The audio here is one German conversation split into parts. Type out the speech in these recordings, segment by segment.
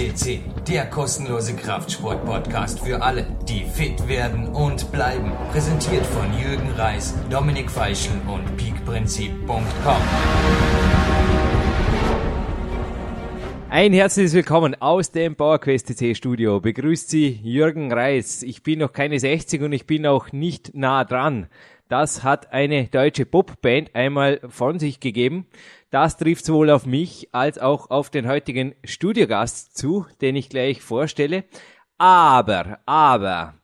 CC, der kostenlose Kraftsport-Podcast für alle, die fit werden und bleiben. Präsentiert von Jürgen Reis, Dominik Feischl und peakprinzip.com. Ein herzliches Willkommen aus dem PowerQuest CC Studio. Begrüßt Sie Jürgen Reis. Ich bin noch keine 60 und ich bin auch nicht nah dran. Das hat eine deutsche Popband einmal von sich gegeben. Das trifft sowohl auf mich als auch auf den heutigen Studiogast zu, den ich gleich vorstelle. Aber, aber,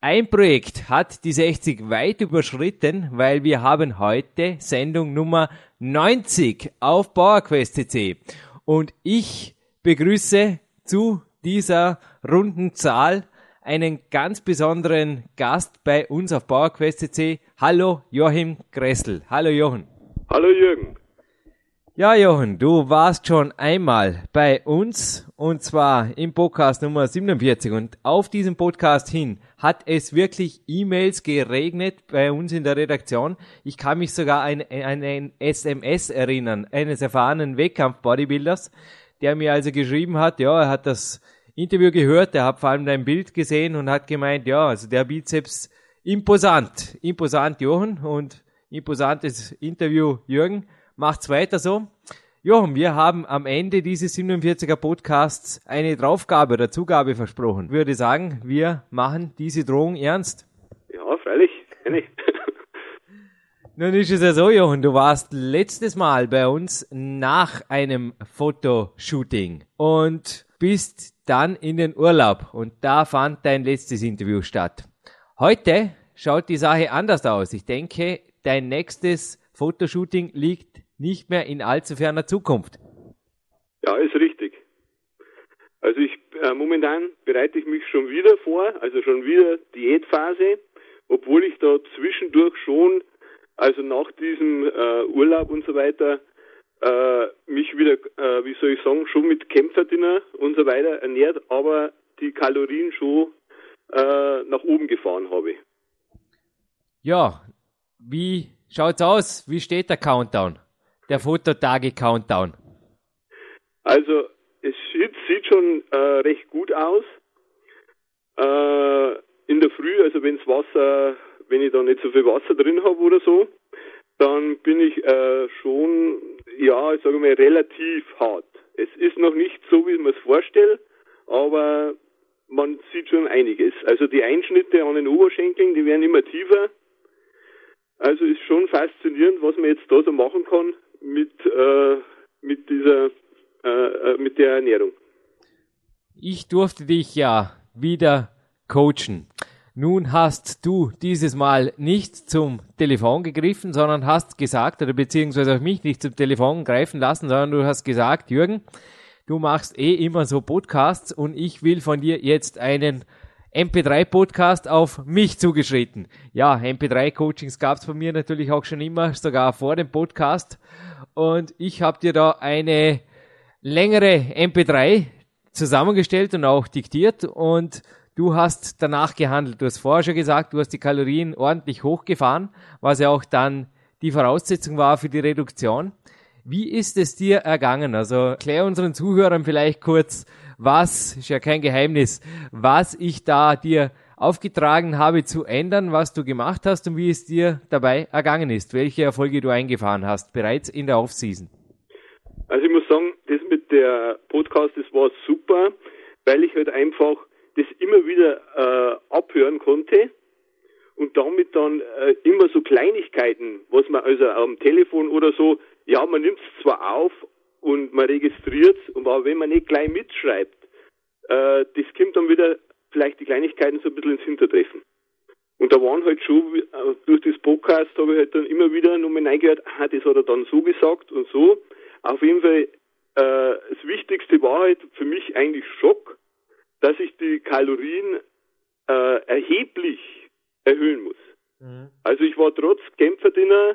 ein Projekt hat die 60 weit überschritten, weil wir haben heute Sendung Nummer 90 auf PowerQuest CC. Und ich begrüße zu dieser runden Zahl einen ganz besonderen Gast bei uns auf PowerQuest CC. Hallo Joachim Gressel. Hallo Jochen. Hallo Jürgen. Ja, Jochen, du warst schon einmal bei uns und zwar im Podcast Nummer 47 und auf diesem Podcast hin hat es wirklich E-Mails geregnet bei uns in der Redaktion. Ich kann mich sogar an, an ein SMS erinnern, eines erfahrenen Wettkampf-Bodybuilders, der mir also geschrieben hat, ja, er hat das Interview gehört, er hat vor allem dein Bild gesehen und hat gemeint, ja, also der Bizeps imposant, imposant Jochen und imposantes Interview Jürgen. Macht's weiter so. Jochen, wir haben am Ende dieses 47er Podcasts eine Draufgabe oder Zugabe versprochen. Ich würde sagen, wir machen diese Drohung ernst. Ja, freilich, kenne ich. Nun ist es ja so, Jochen, du warst letztes Mal bei uns nach einem Fotoshooting und bist dann in den Urlaub und da fand dein letztes Interview statt. Heute schaut die Sache anders aus. Ich denke, dein nächstes Fotoshooting liegt nicht mehr in allzu ferner Zukunft. Ja, ist richtig. Also ich äh, momentan bereite ich mich schon wieder vor, also schon wieder Diätphase, obwohl ich da zwischendurch schon, also nach diesem äh, Urlaub und so weiter, äh, mich wieder, äh, wie soll ich sagen, schon mit Kämpferdiener und so weiter ernährt, aber die Kalorien schon äh, nach oben gefahren habe. Ja, wie schaut's aus? Wie steht der Countdown? Der Fototage-Countdown? Also, es sieht, sieht schon äh, recht gut aus. Äh, in der Früh, also wenns Wasser, wenn ich da nicht so viel Wasser drin habe oder so, dann bin ich äh, schon, ja, ich sage mal, relativ hart. Es ist noch nicht so, wie mir es vorstelle, aber man sieht schon einiges. Also die Einschnitte an den Oberschenkeln, die werden immer tiefer. Also ist schon faszinierend, was man jetzt da so machen kann mit, äh, mit dieser, äh, äh mit der Ernährung. Ich durfte dich ja wieder coachen. Nun hast du dieses Mal nicht zum Telefon gegriffen, sondern hast gesagt, oder beziehungsweise auch mich nicht zum Telefon greifen lassen, sondern du hast gesagt, Jürgen, du machst eh immer so Podcasts und ich will von dir jetzt einen MP3-Podcast auf mich zugeschritten. Ja, MP3-Coachings gab es von mir natürlich auch schon immer, sogar vor dem Podcast. Und ich habe dir da eine längere MP3 zusammengestellt und auch diktiert und Du hast danach gehandelt. Du hast vorher schon gesagt, du hast die Kalorien ordentlich hochgefahren, was ja auch dann die Voraussetzung war für die Reduktion. Wie ist es dir ergangen? Also erklär unseren Zuhörern vielleicht kurz, was, ist ja kein Geheimnis, was ich da dir aufgetragen habe zu ändern, was du gemacht hast und wie es dir dabei ergangen ist, welche Erfolge du eingefahren hast, bereits in der Offseason. Also ich muss sagen, das mit der Podcast, das war super, weil ich halt einfach das immer wieder äh, abhören konnte und damit dann äh, immer so Kleinigkeiten, was man also am Telefon oder so, ja, man nimmt es zwar auf und man registriert aber wenn man nicht gleich mitschreibt, äh, das kommt dann wieder vielleicht die Kleinigkeiten so ein bisschen ins Hintertreffen. Und da waren halt schon, äh, durch das Podcast habe ich halt dann immer wieder nochmal reingehört, ah, das hat er dann so gesagt und so. Auf jeden Fall, äh, das Wichtigste war halt für mich eigentlich Schock, dass ich die Kalorien äh, erheblich erhöhen muss. Mhm. Also ich war trotz Kämpferdiener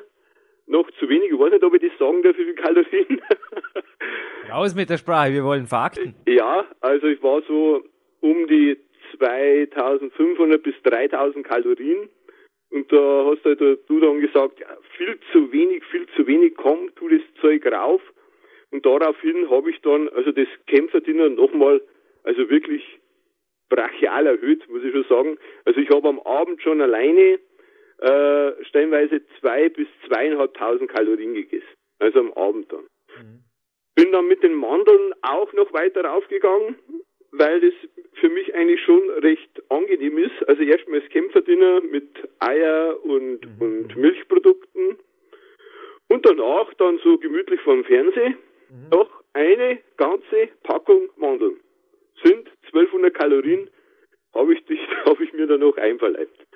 noch zu wenig. Ich weiß nicht, ob ich das sagen darf, wie viele Kalorien. Raus mit der Sprache, wir wollen Fakten. Ja, also ich war so um die 2500 bis 3000 Kalorien. Und da hast halt du dann gesagt, viel zu wenig, viel zu wenig, komm, tu das Zeug rauf. Und daraufhin habe ich dann, also das Kämpferdiener nochmal also wirklich brachial erhöht, muss ich schon sagen. Also ich habe am Abend schon alleine äh, stellenweise zwei bis zweieinhalbtausend Kalorien gegessen. Also am Abend dann. Mhm. Bin dann mit den Mandeln auch noch weiter raufgegangen, weil das für mich eigentlich schon recht angenehm ist. Also erstmal das Kämpferdiener mit Eier und, mhm. und Milchprodukten. Und danach dann so gemütlich vom Fernsehen mhm. noch eine ganze Packung Mandeln. Sind 1200 Kalorien, habe ich, dich, hab ich mir dann noch einverleibt.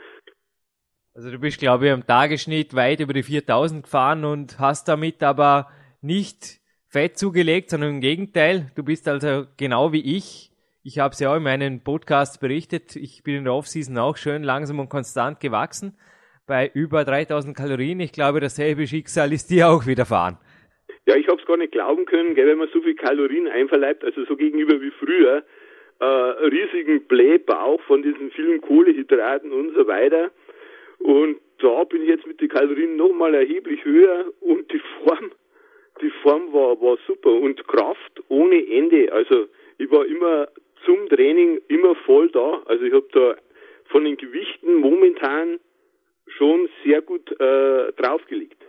Also du bist, glaube ich, am Tagesschnitt weit über die 4000 gefahren und hast damit aber nicht Fett zugelegt, sondern im Gegenteil. Du bist also genau wie ich. Ich habe es ja auch in meinen Podcasts berichtet. Ich bin in der Offseason auch schön langsam und konstant gewachsen. Bei über 3000 Kalorien. Ich glaube, dasselbe Schicksal ist dir auch widerfahren. Ja, ich habe es gar nicht glauben können, gell, wenn man so viel Kalorien einverleibt, also so gegenüber wie früher, äh, riesigen Blähbauch von diesen vielen Kohlehydraten und so weiter. Und da bin ich jetzt mit den Kalorien nochmal erheblich höher und die Form, die Form war, war super und Kraft ohne Ende. Also ich war immer zum Training immer voll da. Also ich habe da von den Gewichten momentan schon sehr gut äh, draufgelegt.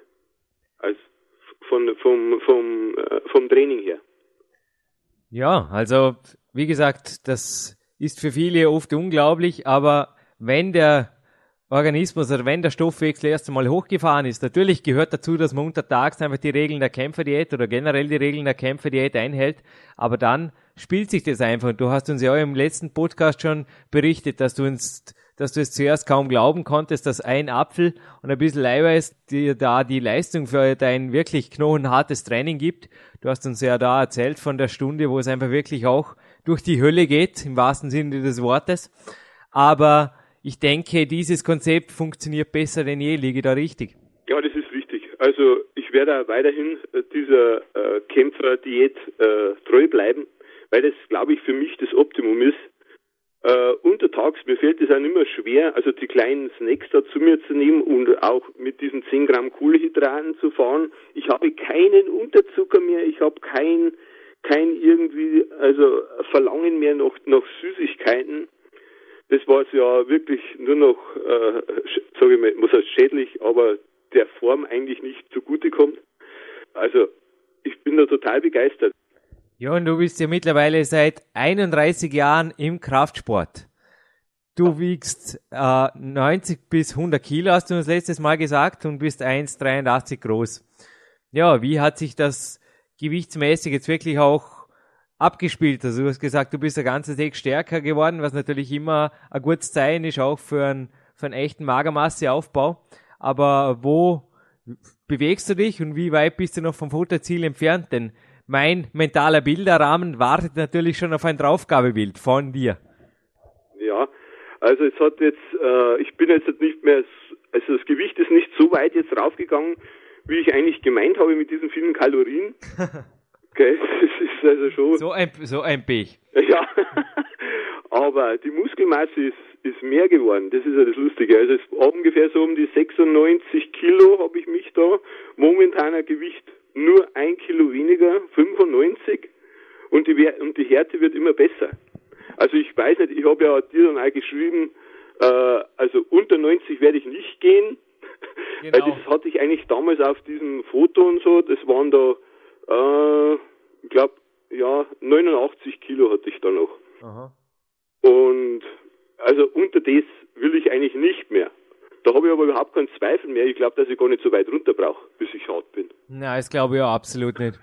Also von, vom, vom, äh, vom Training her. Ja, also wie gesagt, das ist für viele oft unglaublich, aber wenn der Organismus oder wenn der Stoffwechsel erst einmal hochgefahren ist, natürlich gehört dazu, dass man untertags einfach die Regeln der Kämpferdiät oder generell die Regeln der Kämpferdiät einhält, aber dann spielt sich das einfach. Du hast uns ja auch im letzten Podcast schon berichtet, dass du uns dass du es zuerst kaum glauben konntest, dass ein Apfel und ein bisschen Eiweiß dir da die Leistung für dein wirklich knochenhartes Training gibt. Du hast uns ja da erzählt von der Stunde, wo es einfach wirklich auch durch die Hölle geht, im wahrsten Sinne des Wortes. Aber ich denke, dieses Konzept funktioniert besser denn je. Liege da richtig? Ja, das ist richtig. Also ich werde weiterhin äh, dieser äh, Kämpferdiät äh, treu bleiben, weil das, glaube ich, für mich das Optimum ist. Äh, untertags, mir fällt es auch immer schwer, also die kleinen Snacks da zu mir zu nehmen und auch mit diesen 10 Gramm Kohlenhydraten zu fahren. Ich habe keinen Unterzucker mehr, ich habe kein, kein irgendwie, also Verlangen mehr nach, nach Süßigkeiten. Das war es ja wirklich nur noch, äh, sage ich mal, was heißt schädlich, aber der Form eigentlich nicht zugutekommt. Also ich bin da total begeistert. Ja, und du bist ja mittlerweile seit 31 Jahren im Kraftsport. Du wiegst äh, 90 bis 100 Kilo, hast du uns letztes Mal gesagt, und bist 1,83 groß. Ja, wie hat sich das gewichtsmäßig jetzt wirklich auch abgespielt? Also du hast gesagt, du bist ein ganzes Eck stärker geworden, was natürlich immer ein gutes Zeichen ist, auch für einen, für einen echten Magermasseaufbau. Aber wo bewegst du dich und wie weit bist du noch vom Fotoziel entfernt? Denn mein mentaler Bilderrahmen wartet natürlich schon auf ein Draufgabebild von dir. Ja, also es hat jetzt, äh, ich bin jetzt nicht mehr, also das Gewicht ist nicht so weit jetzt raufgegangen, wie ich eigentlich gemeint habe mit diesen vielen Kalorien. okay, das ist also schon. So ein, so ein Pech. Ja, aber die Muskelmasse ist, ist mehr geworden. Das ist ja das Lustige. Also es war ungefähr so um die 96 Kilo habe ich mich da. Momentaner Gewicht nur ein Kilo weniger, 95 und die, und die Härte wird immer besser. Also ich weiß nicht, ich habe ja dir dann auch geschrieben, äh, also unter 90 werde ich nicht gehen, genau. weil das hatte ich eigentlich damals auf diesem Foto und so, das waren da, äh, ich glaube, ja, 89 Kilo hatte ich da noch. Aha. Und also unter das will ich eigentlich nicht mehr. Da habe ich aber überhaupt keinen Zweifel mehr. Ich glaube, dass ich gar nicht so weit runter brauche, bis ich hart bin. Nein, das glaube ich ja absolut nicht.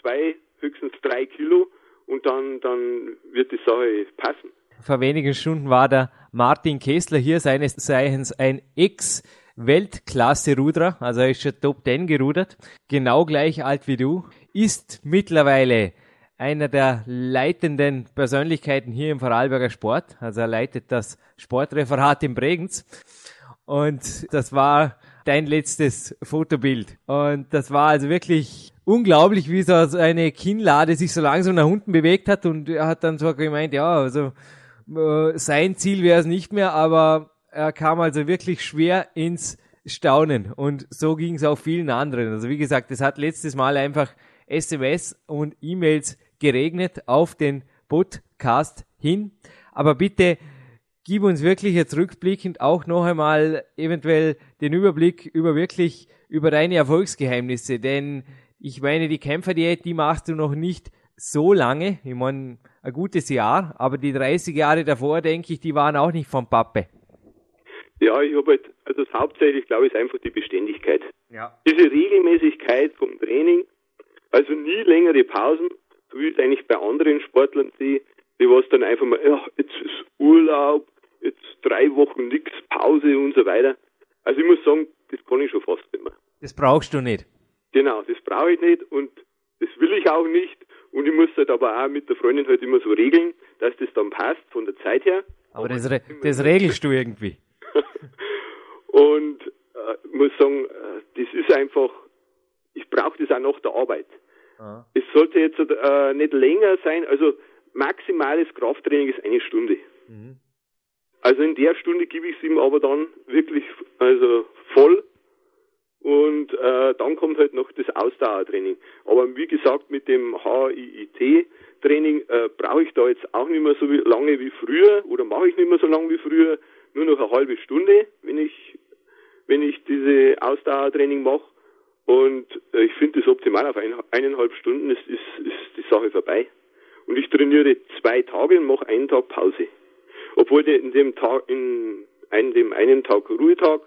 Zwei, höchstens drei Kilo und dann, dann wird die Sache passen. Vor wenigen Stunden war der Martin Kessler hier, seines Zeichens ein Ex- Weltklasse-Ruderer, also er ist schon Top 10 gerudert, genau gleich alt wie du, ist mittlerweile einer der leitenden Persönlichkeiten hier im Vorarlberger Sport. Also er leitet das Sportreferat in Bregenz. Und das war dein letztes Fotobild. Und das war also wirklich unglaublich, wie so eine Kinnlade sich so langsam nach unten bewegt hat. Und er hat dann so gemeint, ja, also äh, sein Ziel wäre es nicht mehr, aber er kam also wirklich schwer ins Staunen. Und so ging es auch vielen anderen. Also wie gesagt, es hat letztes Mal einfach SMS und E-Mails geregnet auf den Podcast hin. Aber bitte gib uns wirklich jetzt rückblickend auch noch einmal eventuell den Überblick über wirklich über deine Erfolgsgeheimnisse, denn ich meine, die Kämpferdiät, die machst du noch nicht so lange, ich meine, ein gutes Jahr, aber die 30 Jahre davor, denke ich, die waren auch nicht vom Pappe. Ja, ich habe halt, also das hauptsächlich, glaube ich, ist einfach die Beständigkeit. Ja. Diese Regelmäßigkeit vom Training, also nie längere Pausen, so wie ich es eigentlich bei anderen Sportlern sehe, die was dann einfach mal, ja, jetzt ist Urlaub, jetzt drei Wochen nix, Pause und so weiter. Also ich muss sagen, das kann ich schon fast nicht mehr. Das brauchst du nicht. Genau, das brauche ich nicht und das will ich auch nicht. Und ich muss halt aber auch mit der Freundin halt immer so regeln, dass das dann passt von der Zeit her. Aber das, re das regelst du irgendwie. und äh, muss sagen, äh, das ist einfach, ich brauche das auch nach der Arbeit. Ah. Es sollte jetzt äh, nicht länger sein, also maximales Krafttraining ist eine Stunde. Mhm. Also in der Stunde gebe ich es ihm aber dann wirklich also voll und äh, dann kommt halt noch das Ausdauertraining. Aber wie gesagt, mit dem HIIT-Training äh, brauche ich da jetzt auch nicht mehr so lange wie früher oder mache ich nicht mehr so lange wie früher, nur noch eine halbe Stunde, wenn ich wenn ich diese Ausdauertraining mache. Und äh, ich finde das optimal auf ein, eineinhalb Stunden ist, ist, ist die Sache vorbei. Und ich trainiere zwei Tage und mache einen Tag Pause. Obwohl in dem Tag, in einem, dem einen Tag Ruhetag,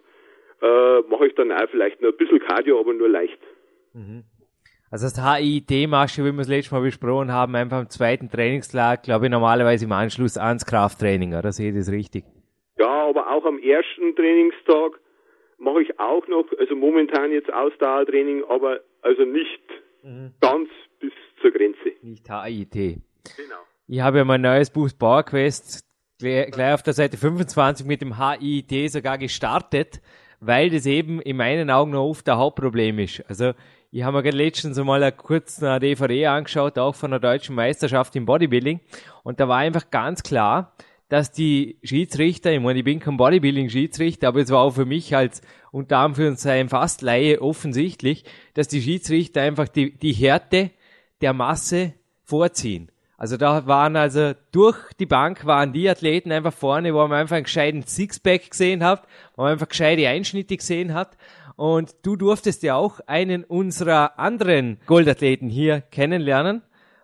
äh, mache ich dann auch vielleicht nur ein bisschen Cardio, aber nur leicht. Also das HIIT machst du, wie wir es letztes Mal besprochen haben, einfach am zweiten Trainingstag, glaube ich, normalerweise im Anschluss ans Krafttraining, oder sehe ich das richtig? Aber auch am ersten Trainingstag mache ich auch noch, also momentan jetzt Ausdauertraining, aber also nicht ganz bis zur Grenze. Nicht HIIT. Genau. Ich habe ja mein neues Buch Power Quest gleich, gleich auf der Seite 25 mit dem HIIT sogar gestartet, weil das eben in meinen Augen noch oft ein Hauptproblem ist. Also ich habe mir gerade letztens eine kurz eine DVD angeschaut, auch von der deutschen Meisterschaft im Bodybuilding. Und da war einfach ganz klar, dass die Schiedsrichter, ich meine, ich bin kein Bodybuilding-Schiedsrichter, aber es war auch für mich als unter Anführungszeichen fast Laie offensichtlich, dass die Schiedsrichter einfach die, die Härte der Masse vorziehen. Also da waren also durch die Bank waren die Athleten einfach vorne, wo man einfach einen gescheiten Sixpack gesehen hat, wo man einfach gescheite Einschnitte gesehen hat. Und du durftest ja auch einen unserer anderen Goldathleten hier kennenlernen.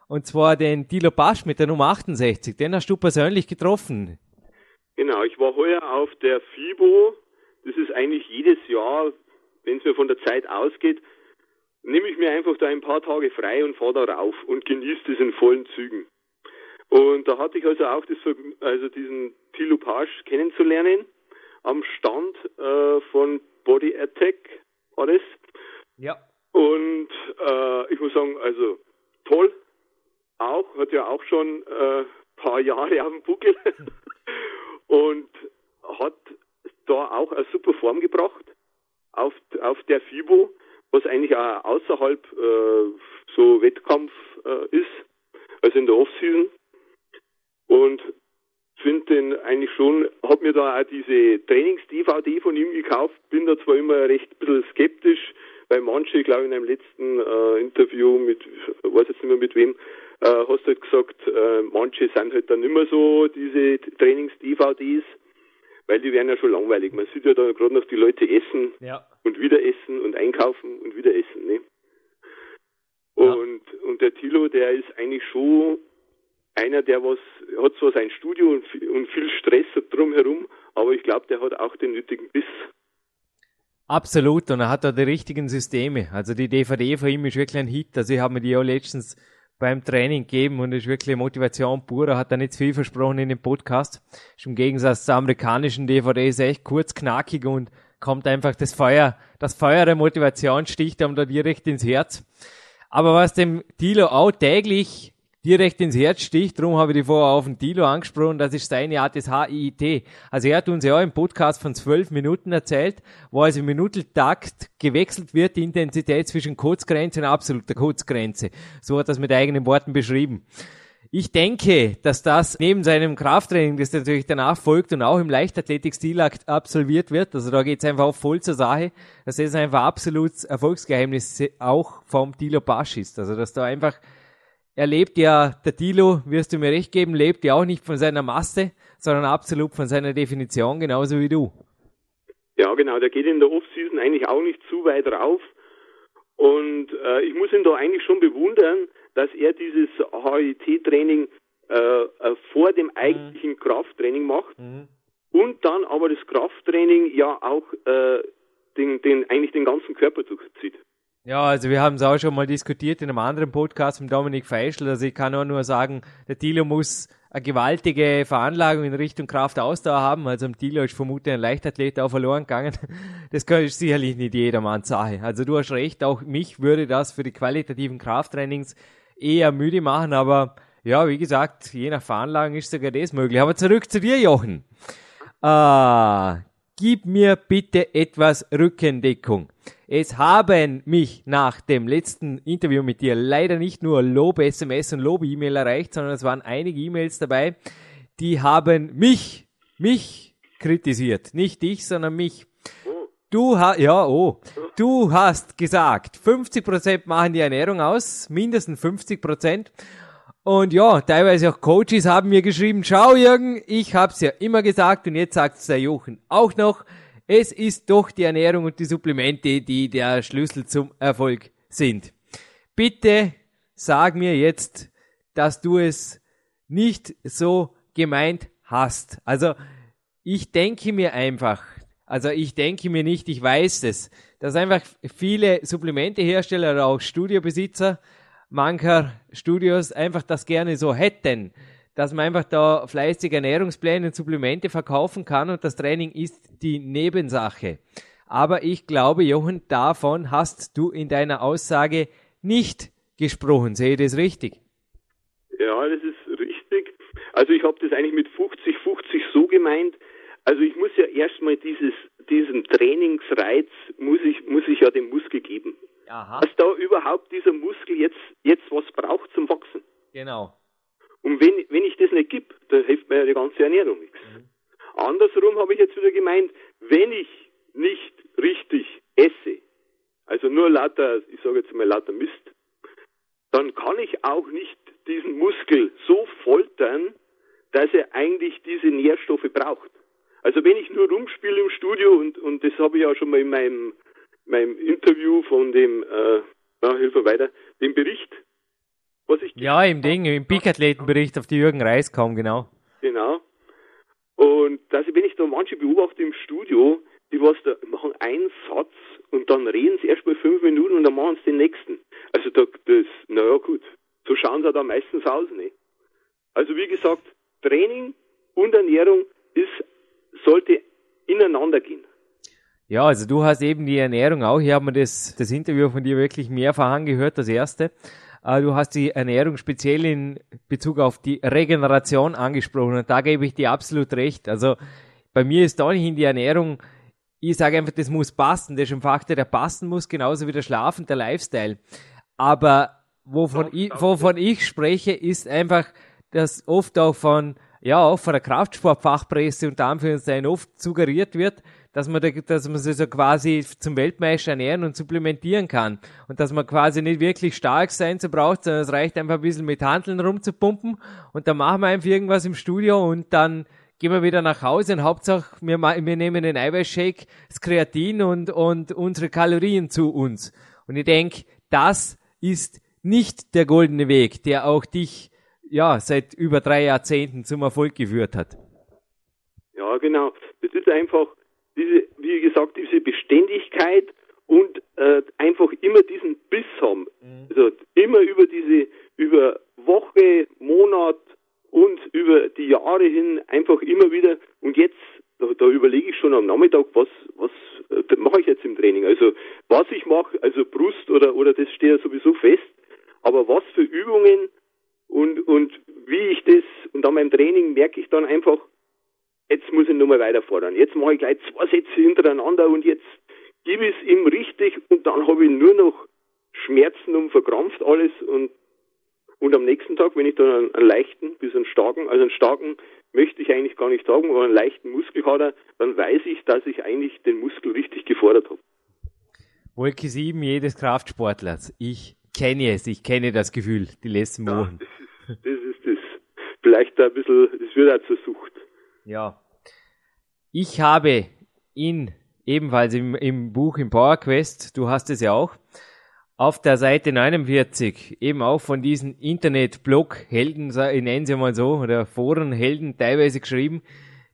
Und zwar den Dilo Basch mit der Nummer 68. Den hast du persönlich getroffen. Genau, ich war heuer auf der FIBO. Das ist eigentlich jedes Jahr, wenn es mir von der Zeit ausgeht, nehme ich mir einfach da ein paar Tage frei und fahre da rauf und genieße das in vollen Zügen. Und da hatte ich also auch das, also diesen Thilo Pasch kennenzulernen am Stand äh, von Body Attack war das. Ja. Und äh, ich muss sagen, also toll. Auch, hat ja auch schon äh, paar Jahre auf dem Buckel. und hat da auch eine super Form gebracht auf, auf der FIBO, was eigentlich auch außerhalb äh, so Wettkampf äh, ist, also in der Offseason. Und finde den eigentlich schon, habe mir da auch diese Trainings-DVD von ihm gekauft, bin da zwar immer recht ein bisschen skeptisch, weil manche, glaube ich, in einem letzten äh, Interview mit, weiß jetzt nicht mehr mit wem, äh, hast halt gesagt, äh, manche sind halt dann immer so, diese Trainings-DVDs, weil die werden ja schon langweilig. Man sieht ja da gerade noch die Leute essen Ja. und wieder essen und einkaufen und wieder essen, ne? Ja. Und, und der Thilo, der ist eigentlich schon einer, der was, hat zwar sein Studio und, viel- und viel Stress drumherum, aber ich glaube, der hat auch den nötigen Biss. Absolut, und er hat da die richtigen Systeme. Also die DVD von ihm ist wirklich ein Hit. Also ich habe mir die auch letztens beim Training gegeben und ist wirklich Motivation pur. Er hat da nicht viel versprochen in dem Podcast. Ist im Gegensatz zur amerikanischen DVD ist echt kurz, knackig und kommt einfach das Feuer, das Feuer der Motivation sticht einem da direkt ins Herz. Aber was dem Tilo auch täglich direkt ins Herz sticht, darum habe ich die vorher auf den Tilo angesprochen, das ist seine Art des HIIT. Also er hat uns ja im Podcast von zwölf Minuten erzählt, wo also im Minutentakt gewechselt wird, die Intensität zwischen Kurzgrenze und absoluter Kurzgrenze. So hat er das mit eigenen Worten beschrieben. Ich denke, dass das neben seinem Krafttraining, das natürlich danach folgt und auch im Leichtathletikstil absolviert wird, also da geht's einfach auch voll zur Sache, dass das einfach absolut Erfolgsgeheimnis auch vom Tilo Pasch ist. Also dass da einfach er lebt ja, der Dilo, wirst du mir recht geben, lebt ja auch nicht von seiner Masse, sondern absolut von seiner Definition, genauso wie du. Ja, genau, der geht in der Offseason eigentlich auch nicht zu weit rauf. Und äh, ich muss ihn da eigentlich schon bewundern, dass er dieses HIT-Training äh, äh, vor dem eigentlichen mhm. Krafttraining macht mhm. und dann aber das Krafttraining ja auch äh, den, den, eigentlich den ganzen Körper durchzieht. Ja, also wir haben es auch schon mal diskutiert in einem anderen Podcast mit Dominik Feischl. Also ich kann auch nur sagen, der Thilo muss eine gewaltige Veranlagung in Richtung Kraftausdauer haben. Also am Thilo ist vermutlich ein Leichtathlet auch verloren gegangen. Das ist sicherlich nicht jedermanns Sache. Also du hast recht, auch mich würde das für die qualitativen Krafttrainings eher müde machen, aber ja, wie gesagt, je nach Veranlagung ist sogar das möglich. Aber zurück zu dir, Jochen. Ah, gib mir bitte etwas Rückendeckung. Es haben mich nach dem letzten Interview mit dir leider nicht nur Lob-SMS und Lob-E-Mail erreicht, sondern es waren einige E-Mails dabei, die haben mich, mich kritisiert. Nicht dich, sondern mich. Du hast, ja, oh, du hast gesagt, 50% machen die Ernährung aus, mindestens 50%. Und ja, teilweise auch Coaches haben mir geschrieben, schau Jürgen, ich hab's ja immer gesagt und jetzt sagt's der Jochen auch noch, es ist doch die Ernährung und die Supplemente, die der Schlüssel zum Erfolg sind. Bitte sag mir jetzt, dass du es nicht so gemeint hast. Also ich denke mir einfach, also ich denke mir nicht, ich weiß es, dass einfach viele Supplementehersteller oder auch Studiobesitzer mancher Studios einfach das gerne so hätten, dass man einfach da fleißig Ernährungspläne und Supplemente verkaufen kann und das Training ist die Nebensache. Aber ich glaube, Jochen, davon hast du in deiner Aussage nicht gesprochen. Sehe ich das richtig? Ja, das ist richtig. Also ich habe das eigentlich mit 50-50 so gemeint. Also ich muss ja erstmal dieses, diesen Trainingsreiz muss ich, muss ich ja dem Muskel geben. Aha. Dass da überhaupt dieser Muskel jetzt, jetzt was braucht zum Wachsen. Genau. Und wenn, wenn ich das nicht gebe, dann hilft mir ja die ganze Ernährung nichts. Mhm. Andersrum habe ich jetzt wieder gemeint, wenn ich nicht richtig esse, also nur lauter, ich sage jetzt mal lauter Mist, dann kann ich auch nicht diesen Muskel so foltern, dass er eigentlich diese Nährstoffe braucht. Also wenn ich nur rumspiele im Studio und, und das habe ich ja schon mal in meinem meinem Interview von dem, äh, na, hilf mir weiter, dem Bericht, was ich... Ja, im Ding, im Peak-Athletenbericht auf die Jürgen Reis kam, genau. Genau. Und dass ich, wenn ich da manche beobachte im Studio, die was da machen einen Satz und dann reden sie erst mal fünf Minuten und dann machen sie den nächsten. Also da, das, naja gut, so schauen sie da meistens aus, ne? Also wie gesagt, Training und Ernährung ist, sollte ineinander gehen. Ja, also du hast eben die Ernährung auch. Hier haben wir das, das Interview von dir wirklich mehrfach angehört, das erste. Äh, du hast die Ernährung speziell in Bezug auf die Regeneration angesprochen und da gebe ich dir absolut recht. Also bei mir ist da nicht in die Ernährung, ich sage einfach, das muss passen. Das ist ein Faktor, der passen muss, genauso wie der Schlafen, der Lifestyle. Aber wovon, ich, wovon ich spreche, ist einfach, dass oft auch von, ja, auch von der Kraftsportfachpresse und Anführungszeichen oft suggeriert wird, dass man, da, dass man sich so quasi zum Weltmeister ernähren und supplementieren kann. Und dass man quasi nicht wirklich stark sein zu braucht, sondern es reicht einfach ein bisschen mit Handeln rumzupumpen und dann machen wir einfach irgendwas im Studio und dann gehen wir wieder nach Hause und Hauptsache wir, wir nehmen den Eiweißshake, das Kreatin und, und unsere Kalorien zu uns. Und ich denke, das ist nicht der goldene Weg, der auch dich ja seit über drei Jahrzehnten zum Erfolg geführt hat. Ja, genau. Das ist einfach diese, wie gesagt, diese Beständigkeit und äh, einfach immer diesen Biss haben. Mhm. Also immer über diese, über Woche, Monat und über die Jahre hin einfach immer wieder und jetzt, da, da überlege ich schon am Nachmittag, was, was äh, mache ich jetzt im Training. Also was ich mache, also Brust oder, oder das steht ja sowieso fest, aber was für Übungen und, und wie ich das, und an meinem Training merke ich dann einfach, jetzt muss ich nochmal weiter fordern. Jetzt mache ich gleich zwei Sätze hintereinander und jetzt gebe ich es ihm richtig und dann habe ich nur noch Schmerzen und verkrampft alles und und am nächsten Tag, wenn ich dann einen, einen leichten bis einen starken, also einen starken möchte ich eigentlich gar nicht sagen, aber einen leichten Muskelkater, dann weiß ich, dass ich eigentlich den Muskel richtig gefordert habe. Wolke 7 jedes Kraftsportlers. Ich kenne es, ich kenne das Gefühl, die letzten Wochen. Ja, das, ist, das ist das. Vielleicht ein bisschen, es wird auch zur Sucht. Ja. Ich habe in, ebenfalls im, im Buch im Power Quest, du hast es ja auch, auf der Seite 49 eben auch von diesen Internet-Blog-Helden, ich nenne sie mal so, oder Forenhelden teilweise geschrieben,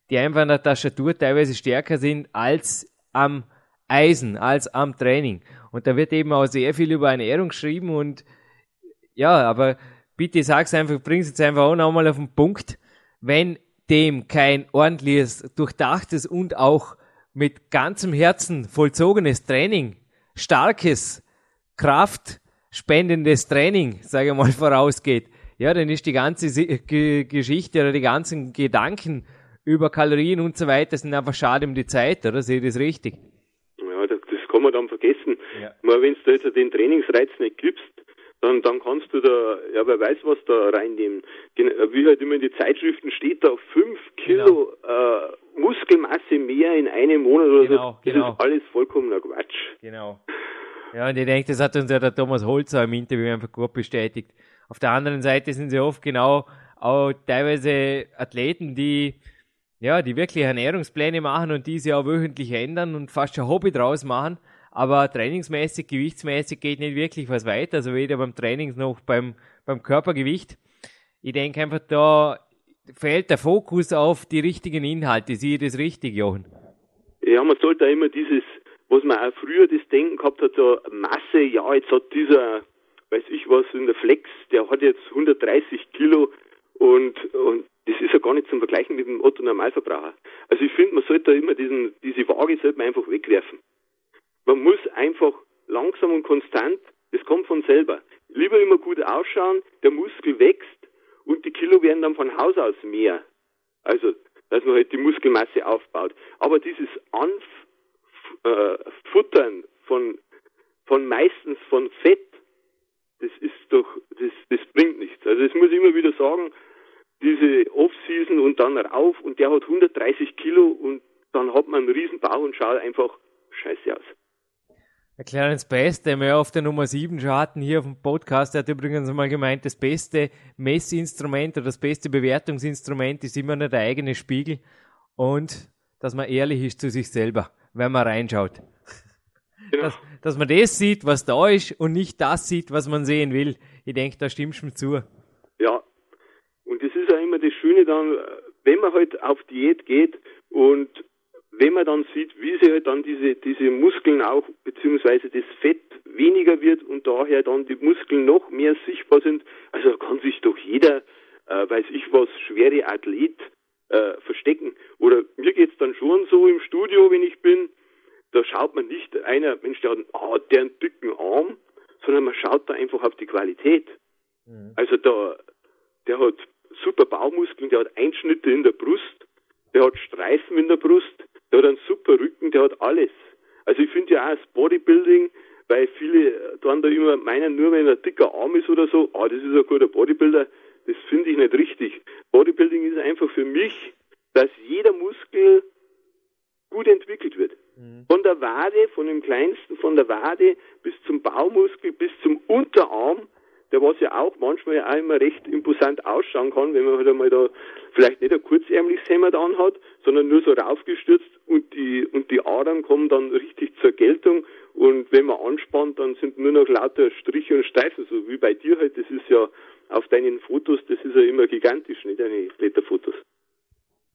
die einfach an der Tastatur teilweise stärker sind als am Eisen, als am Training. Und da wird eben auch sehr viel über Ernährung geschrieben und ja, aber bitte sag's einfach, bring's jetzt einfach auch nochmal auf den Punkt. Wenn dem kein ordentliches, durchdachtes und auch mit ganzem Herzen vollzogenes Training, starkes, kraftspendendes Training, sage ich mal, vorausgeht, ja, dann ist die ganze Geschichte oder die ganzen Gedanken über Kalorien und so weiter sind einfach schade um die Zeit, oder? Sehe ich das richtig? Ja, das kann man dann vergessen. Ja. Wenn du jetzt den Trainingsreiz nicht gibst, dann, dann kannst du da, ja, wer weiß, was da reinnehmen. Wie halt immer in die Zeitschriften steht, da fünf Kilo genau. äh, Muskelmasse mehr in einem Monat oder genau, so. Das genau. ist alles vollkommener Quatsch. Genau. Ja, und ich denke, das hat uns ja der Thomas Holzer im Interview einfach gut bestätigt. Auf der anderen Seite sind sie oft genau auch teilweise Athleten, die ja, die wirklich Ernährungspläne machen und diese auch wöchentlich ändern und fast ein Hobby draus machen. Aber trainingsmäßig, gewichtsmäßig geht nicht wirklich was weiter, also weder beim Training noch beim, beim Körpergewicht. Ich denke einfach, da fehlt der Fokus auf die richtigen Inhalte. Sehe ich das richtig, Jochen? Ja, man sollte immer dieses was man auch früher das Denken gehabt hat, so Masse, ja, jetzt hat dieser, weiß ich was, in der Flex, der hat jetzt 130 Kilo und, und das ist ja gar nicht zum Vergleichen mit dem Otto Normalverbraucher. Also ich finde, man sollte da immer diesen, diese Waage sollte man einfach wegwerfen. Man muss einfach langsam und konstant, das kommt von selber. Lieber immer gut ausschauen, der Muskel wächst und die Kilo werden dann von Haus aus mehr. Also, dass man halt die Muskelmasse aufbaut. Aber dieses Anf äh, von, von meistens von Fett, das ist doch, das, das bringt nichts. Also das muss ich immer wieder sagen, diese Off-Season und dann rauf und der hat 130 Kilo und dann hat man einen riesen Bauch und schaut einfach scheiße aus. Erklären uns Best, den wir auf der Nummer 7 schon hatten hier auf dem Podcast, der hat übrigens einmal gemeint, das beste Messinstrument oder das beste Bewertungsinstrument ist immer nur der eigene Spiegel und dass man ehrlich ist zu sich selber wenn man reinschaut. Genau. Dass, dass man das sieht, was da ist und nicht das sieht, was man sehen will. Ich denke, da stimmst du mir zu. Ja, und das ist ja immer das Schöne dann, wenn man halt auf Diät geht und wenn man dann sieht, wie sie halt dann diese, diese Muskeln auch, beziehungsweise das Fett weniger wird und daher dann die Muskeln noch mehr sichtbar sind, also kann sich doch jeder, äh, weiß ich was, schwere Athlet äh, verstecken. Oder mir geht's dann schon so im Studio, wenn ich bin, da schaut man nicht einer, Mensch, der hat einen, oh, der einen dicken Arm, sondern man schaut da einfach auf die Qualität. Mhm. Also da, der hat super Baumuskeln, der hat Einschnitte in der Brust, der hat Streifen in der Brust, der hat einen super Rücken, der hat alles. Also ich finde ja auch das Bodybuilding, weil viele dann da immer meinen, nur wenn er dicker Arm ist oder so, ah, das ist ein guter Bodybuilder, das finde ich nicht richtig. Bodybuilding ist einfach für mich, dass jeder Muskel gut entwickelt wird. Mhm. Von der Wade, von dem kleinsten, von der Wade bis zum Baumuskel, bis zum Unterarm, der was ja auch manchmal immer recht imposant ausschauen kann, wenn man halt einmal da vielleicht nicht ein kurzärmliches Hemd anhat, sondern nur so raufgestürzt und die, und die Adern kommen dann richtig zur Geltung und wenn man anspannt, dann sind nur noch lauter Striche und Streifen, so wie bei dir halt, das ist ja auf deinen Fotos, das ist ja immer gigantisch, nicht deine Blätterfotos.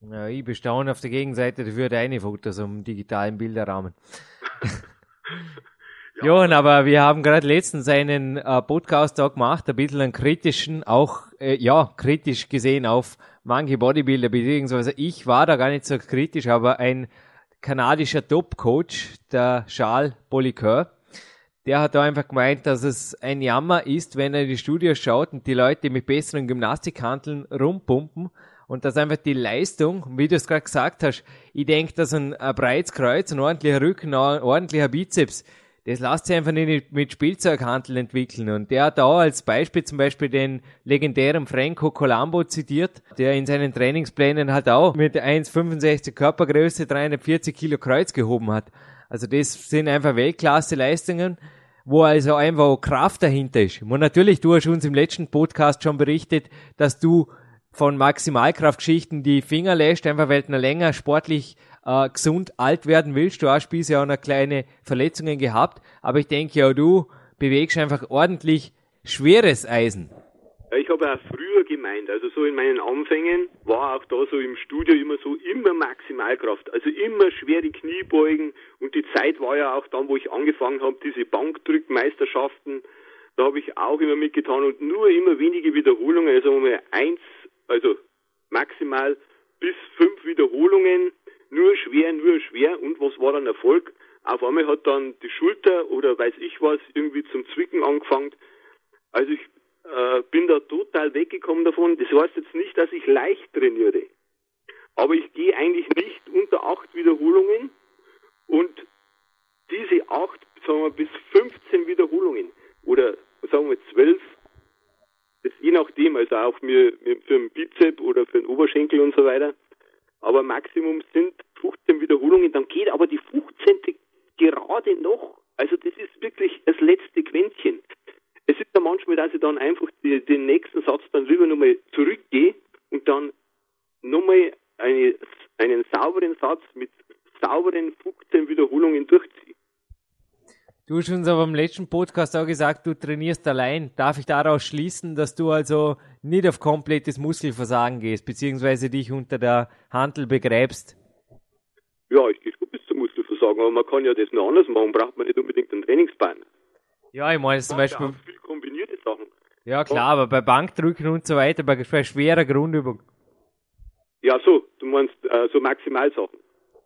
Ja, ich bestaune auf der Gegenseite dafür deine Fotos am digitalen Bilderrahmen. ja. Johann, aber wir haben gerade letztens einen äh, Podcast da gemacht, ein bisschen einen kritischen, auch, äh, ja, kritisch gesehen auf manche Bodybuilder, beziehungsweise ich war da gar nicht so kritisch, aber ein kanadischer Top-Coach, der Charles Poliqueur, der hat da einfach gemeint, dass es ein Jammer ist, wenn er in die Studios schaut und die Leute mit besseren Gymnastikhanteln rumpumpen und dass einfach die Leistung, wie du es gerade gesagt hast, ich denke, dass ein, ein breites Kreuz, ein ordentlicher Rücken, ein ordentlicher Bizeps, das lässt sich einfach nicht mit Spielzeughandel entwickeln. Und der hat da als Beispiel zum Beispiel den legendären Franco Colombo zitiert, der in seinen Trainingsplänen halt auch mit 1,65 Körpergröße 340 Kilo Kreuz gehoben hat. Also das sind einfach Weltklasse-Leistungen wo also einfach Kraft dahinter ist. Und natürlich, du hast uns im letzten Podcast schon berichtet, dass du von Maximalkraftgeschichten die Finger lässt, einfach weil du länger sportlich äh, gesund alt werden willst. Du hast bisher auch noch kleine Verletzungen gehabt, aber ich denke ja, du bewegst einfach ordentlich schweres Eisen. Ich habe auch früher gemeint, also so in meinen Anfängen war auch da so im Studio immer so immer Maximalkraft, also immer schwere Kniebeugen und die Zeit war ja auch dann, wo ich angefangen habe, diese Bankdrückmeisterschaften, da habe ich auch immer mitgetan und nur immer wenige Wiederholungen, also mal eins, also maximal bis fünf Wiederholungen, nur schwer, nur schwer und was war dann Erfolg? Auf einmal hat dann die Schulter oder weiß ich was irgendwie zum Zwicken angefangen. Also ich äh, bin da total weggekommen davon. Das heißt jetzt nicht, dass ich leicht trainiere. Aber ich gehe eigentlich nicht unter acht Wiederholungen und diese acht, sagen wir bis 15 Wiederholungen oder sagen wir zwölf, je nachdem, also auch für einen Bizep oder für den Oberschenkel und so weiter. Aber Maximum sind 15 Wiederholungen, dann geht aber die 15. gerade noch. Also das ist wirklich das letzte Quäntchen. Es ist ja manchmal, dass ich dann einfach die, den nächsten Satz dann lieber nochmal zurückgehe und dann nochmal eine, einen sauberen Satz mit sauberen 15 Wiederholungen durchziehe. Du hast uns aber im letzten Podcast auch gesagt, du trainierst allein. Darf ich daraus schließen, dass du also nicht auf komplettes Muskelversagen gehst, beziehungsweise dich unter der Hantel begräbst? Ja, ich gehe bis zum Muskelversagen, aber man kann ja das noch anders machen, braucht man nicht unbedingt einen Trainingsbein. Ja, ich meine zum Beispiel. Viel kombinierte Sachen. Ja, klar, aber bei Bankdrücken und so weiter, bei, bei schwerer Grundübung. Ja, so, du meinst äh, so Maximalsachen.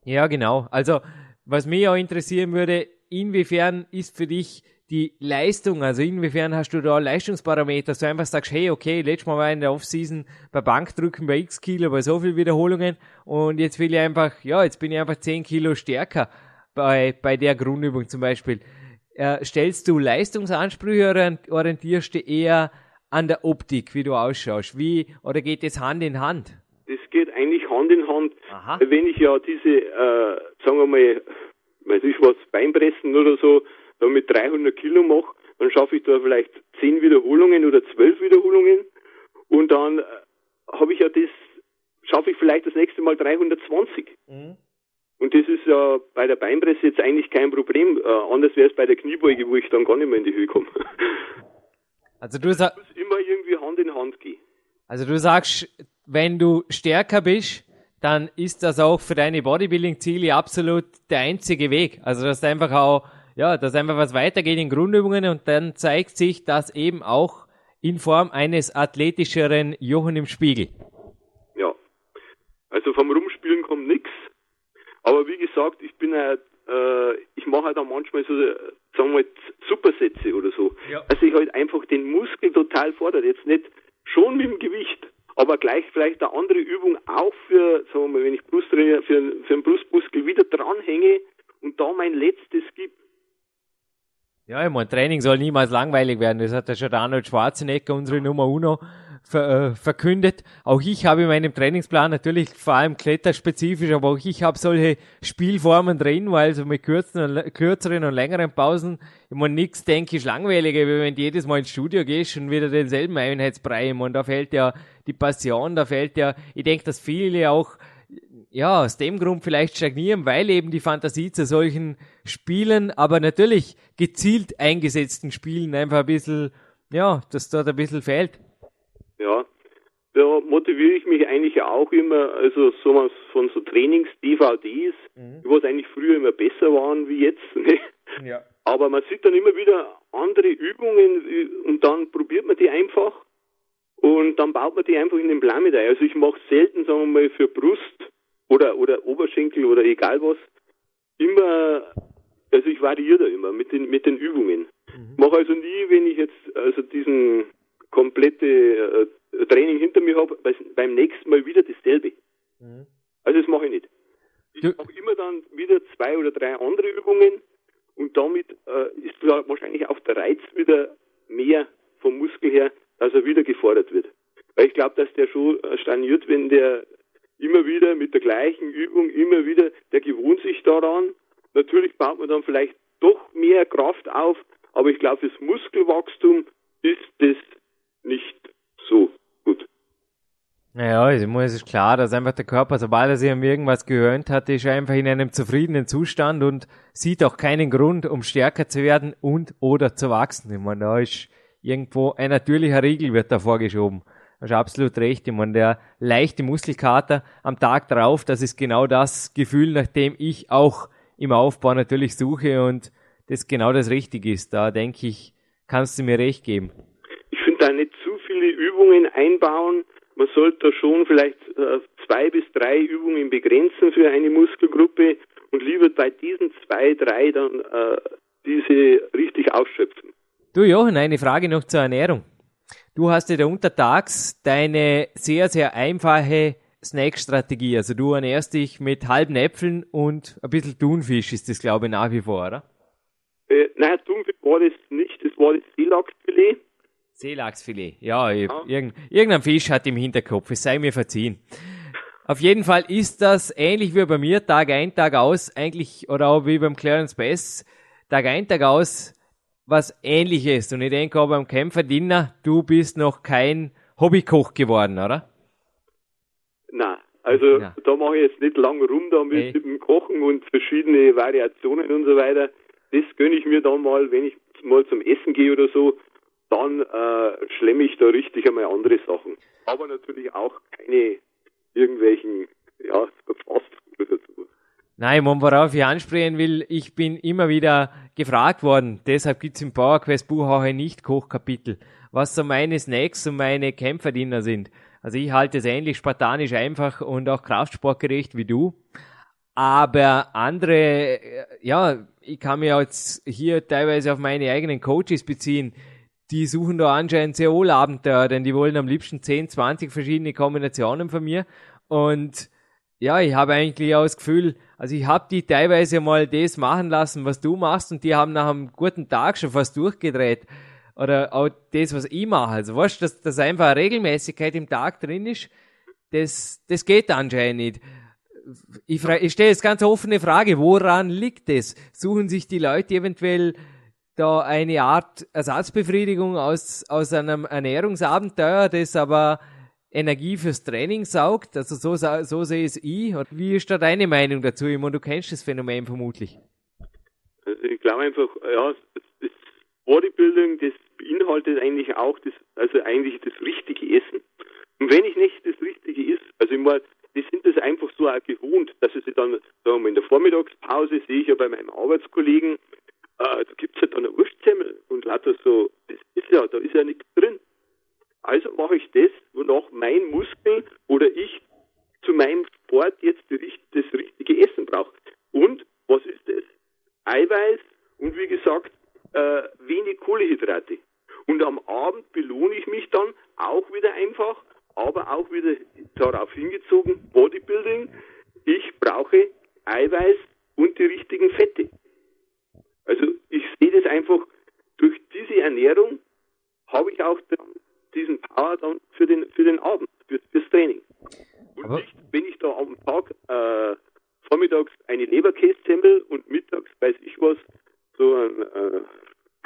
Ja, genau. Also, was mich auch interessieren würde, inwiefern ist für dich die Leistung, also inwiefern hast du da Leistungsparameter, dass du einfach sagst, hey, okay, letztes Mal war in der Offseason bei Bankdrücken bei x Kilo, bei so viel Wiederholungen und jetzt will ich einfach, ja, jetzt bin ich einfach 10 Kilo stärker bei, bei der Grundübung zum Beispiel. Äh, stellst du Leistungsansprüche oder orientierst du eher an der Optik, wie du ausschaust? Wie, oder geht das Hand in Hand? Das geht eigentlich Hand in Hand. Aha. Wenn ich ja diese, äh, sagen wir mal, weiß ich was, Beinpressen oder so, mit 300 Kilo mache, dann schaffe ich da vielleicht 10 Wiederholungen oder 12 Wiederholungen und dann äh, habe ich ja das, schaffe ich vielleicht das nächste Mal 320. Mhm. Und das ist ja bei der Beinpresse jetzt eigentlich kein Problem. Äh, anders wäre es bei der Kniebeuge, wo ich dann gar nicht mehr in die Höhe komme. Also du sagst. immer irgendwie Hand in Hand gehen. Also du sagst, wenn du stärker bist, dann ist das auch für deine Bodybuilding-Ziele absolut der einzige Weg. Also dass einfach auch, ja, dass einfach was weitergeht in Grundübungen und dann zeigt sich das eben auch in Form eines athletischeren Jochen im Spiegel. Ja. Also vom Rumspielen kommt nichts. Aber wie gesagt, ich bin halt, äh, ich mache halt auch manchmal so, sagen wir mal, Supersätze oder so. Ja. Also ich halt einfach den Muskel total fordert. Jetzt nicht schon mit dem Gewicht, aber gleich vielleicht eine andere Übung auch für, sagen wir mal, wenn ich Brust trainiere, für, für einen Brustmuskel wieder dranhänge und da mein letztes gibt. Ja, ich meine, Training soll niemals langweilig werden. Das hat ja schon der Arnold Schwarzenegger, unsere Nummer uno, ver, äh, verkündet. Auch ich habe in meinem Trainingsplan natürlich vor allem kletterspezifisch, aber auch ich habe solche Spielformen drin, weil so mit kürzeren, kürzeren und längeren Pausen immer nichts, denke ich, langweiliger, wenn du jedes Mal ins Studio gehst und wieder denselben Einheitsbrei und da fällt ja die Passion, da fällt ja, ich denke, dass viele auch ja, aus dem Grund vielleicht stagnieren, weil eben die Fantasie zu solchen Spielen, aber natürlich gezielt eingesetzten Spielen einfach ein bisschen, ja, dass dort ein bisschen fehlt. Ja, da motiviere ich mich eigentlich auch immer, also so von so Trainings-DVDs, mhm. was eigentlich früher immer besser waren wie jetzt. Ne? Ja. Aber man sieht dann immer wieder andere Übungen und dann probiert man die einfach und dann baut man die einfach in den Plan mit ein. Also ich mache selten, sagen wir mal, für Brust oder, oder Oberschenkel oder egal was, immer, also ich variiere da immer mit den, mit den Übungen. Mhm. Mache also nie, wenn ich jetzt also diesen komplette äh, Training hinter mir habe, beim nächsten Mal wieder dasselbe. Mhm. Also das mache ich nicht. Ich mache immer dann wieder zwei oder drei andere Übungen und damit äh, ist wahrscheinlich auch der Reiz wieder mehr vom Muskel her, dass er wieder gefordert wird. Weil ich glaube, dass der schon äh, stagniert, wenn der immer wieder mit der gleichen Übung, immer wieder, der gewohnt sich daran. Natürlich baut man dann vielleicht doch mehr Kraft auf, aber ich glaube, fürs Muskelwachstum ist das nicht so gut. Naja, also es ist klar, dass einfach der Körper, sobald er sich an irgendwas gewöhnt hat, ist einfach in einem zufriedenen Zustand und sieht auch keinen Grund, um stärker zu werden und oder zu wachsen. Ich meine, da ist irgendwo ein natürlicher Riegel wird da vorgeschoben. Du hast absolut recht. Ich meine, der leichte Muskelkater am Tag drauf, das ist genau das Gefühl, nach dem ich auch im Aufbau natürlich suche und das genau das Richtige ist. Da denke ich, kannst du mir recht geben. Ich finde da nicht zu viele Übungen einbauen, man sollte schon vielleicht äh, zwei bis drei Übungen begrenzen für eine Muskelgruppe und lieber bei diesen zwei, drei dann äh, diese richtig ausschöpfen. Du Jochen, eine Frage noch zur Ernährung. Du hast ja untertags deine sehr, sehr einfache Snack-Strategie. Also du ernährst dich mit halben Äpfeln und ein bisschen Thunfisch ist das, glaube ich, nach wie vor, oder? Äh, nein, Thunfisch war das nicht, das war das Seelachsfilet. Seelachsfilet. Ja, ja. Irgend, irgendein Fisch hat im Hinterkopf, es sei mir verziehen. Auf jeden Fall ist das ähnlich wie bei mir, Tag ein, Tag aus, eigentlich, oder auch wie beim Clarence Bass, Tag ein, Tag aus, was ähnliches. Und ich denke auch beim Kämpferdiener, du bist noch kein Hobbykoch geworden, oder? Nein, also ja. da mache ich jetzt nicht lang rum da mit, hey. dem Kochen und verschiedene Variationen und so weiter. Das gönne ich mir dann mal, wenn ich mal zum Essen gehe oder so dann äh, schlemme ich da richtig einmal andere Sachen. Aber natürlich auch keine irgendwelchen, ja, Fastfood oder. Nein, worauf ich ansprechen will, ich bin immer wieder gefragt worden, deshalb gibt's im PowerQuest Buch auch ein Nicht-Koch-Kapitel, was so meine Snacks und meine Kämpferdiener sind. Also ich halte es ähnlich spartanisch einfach und auch kraftsportgerecht wie du. Aber andere, äh, ja, ich kann mir jetzt hier teilweise auf meine eigenen Coaches beziehen, die suchen da anscheinend sehr wohl Abenteuer, denn die wollen am liebsten 10, 20 verschiedene Kombinationen von mir. Und ja, ich habe eigentlich auch das Gefühl, also ich habe die teilweise mal das machen lassen, was du machst, und die haben nach einem guten Tag schon fast durchgedreht. Oder auch das, was ich mache. Also weißt du, dass, dass einfach eine Regelmäßigkeit im Tag drin ist, das, das geht anscheinend nicht. Ich, ich stelle jetzt ganz offene Frage, woran liegt es? Suchen sich die Leute eventuell da eine Art Ersatzbefriedigung aus, aus einem Ernährungsabenteuer, das aber Energie fürs Training saugt. Also so, so sehe es ich. Und wie ist da deine Meinung dazu? Ich meine, du kennst das Phänomen vermutlich. Also ich glaube einfach, ja, das Bodybuilding, das beinhaltet eigentlich auch das, also eigentlich das richtige Essen. Und wenn ich nicht das Richtige ist, also ich meine, die sind das einfach so auch gewohnt, dass sie dann, sagen wir in der Vormittagspause sehe ich ja bei meinem Arbeitskollegen, äh, da gibt's ja dann eine Wurstsemmel und lauter so, das ist ja, da ist ja nichts drin. Also mache ich das, wonach mein Muskel oder ich zu meinem Sport jetzt das richtige Essen braucht. Und was ist das? Eiweiß und wie gesagt, äh, wenig Kohlehydrate. Und am Abend belohne ich mich dann auch wieder einfach, aber auch wieder darauf hingezogen, Bodybuilding. Ich brauche Eiweiß und die richtigen Fette. Also ich sehe das einfach, durch diese Ernährung habe ich auch diesen Power dann für den, für den Abend, für, fürs Training. Und Aber nicht, wenn ich da am Tag äh, vormittags eine Leberkässemmel und mittags weiß ich was, so ein, äh,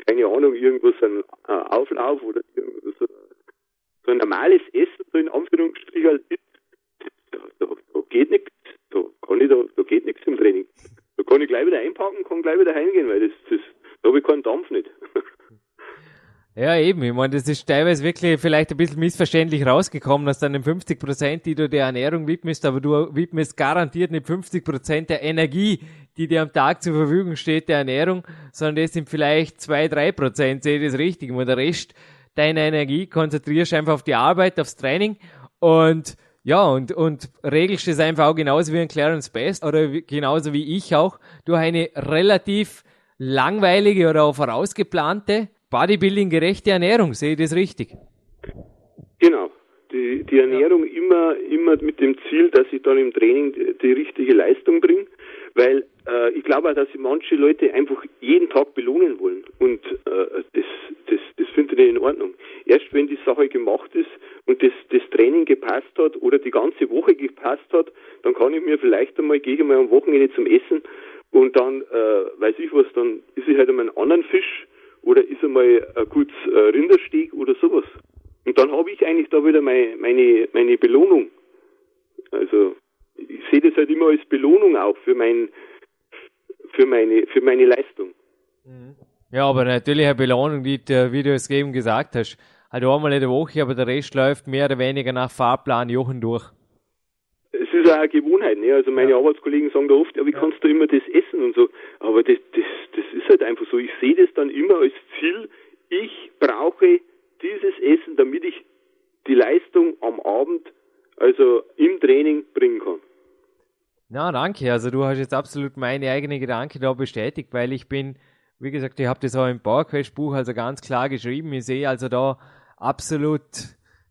keine Ahnung, irgendwas, ein äh, Auflauf oder so, so ein normales Essen, so in Anführungsstrichen halt da, da, da geht nichts, da kann ich da, da geht nichts im Training. Da kann ich gleich wieder einpacken, kann gleich wieder heimgehen, weil das, das, da habe ich keinen Dampf nicht. Ja, eben. Ich meine, das ist teilweise wirklich vielleicht ein bisschen missverständlich rausgekommen, dass dann 50 Prozent, die du der Ernährung widmest, aber du widmest garantiert nicht 50 Prozent der Energie, die dir am Tag zur Verfügung steht, der Ernährung, sondern das sind vielleicht zwei, drei Prozent, sehe ich das richtig. Und der Rest deiner Energie konzentrierst du einfach auf die Arbeit, aufs Training und ja, und, und regelst es einfach auch genauso wie ein Clarence Best oder wie, genauso wie ich auch durch eine relativ langweilige oder auch vorausgeplante Bodybuilding-gerechte Ernährung. Sehe ich das richtig? Genau. Die, die Ernährung ja. immer, immer mit dem Ziel, dass ich dann im Training die, die richtige Leistung bringe, weil äh, ich glaube auch, dass manche Leute einfach jeden Tag belohnen wollen und äh, das, das, das finde ich in Ordnung. Erst wenn die Sache gemacht ist und das, das Training gepasst hat oder die ganze Woche gepasst hat, dann kann ich mir vielleicht einmal, gehe ich mal am Wochenende zum Essen und dann, äh, weiß ich was, dann ist ich halt einmal einen anderen Fisch oder ist einmal ein kurz äh, Rindersteg oder sowas. Und dann habe ich eigentlich da wieder meine, meine, meine Belohnung. Also ich sehe das halt immer als Belohnung auch für mein für meine für meine Leistung. Ja, aber natürlich eine Belohnung, die, wie du es eben gesagt hast. Halt einmal in der Woche, aber der Rest läuft mehr oder weniger nach Fahrplan Jochen durch. Es ist auch eine Gewohnheit, ne? Also meine ja. Arbeitskollegen sagen da oft, ja, wie kannst du immer das essen und so. Aber das, das, das ist halt einfach so. Ich sehe das dann immer als Ziel, ich brauche dieses Essen, damit ich die Leistung am Abend, also im Training, bringen kann. Na, danke. Also du hast jetzt absolut meine eigenen Gedanken da bestätigt, weil ich bin, wie gesagt, ich habe das auch im PowerQuest-Buch also ganz klar geschrieben. Ich sehe also da absolut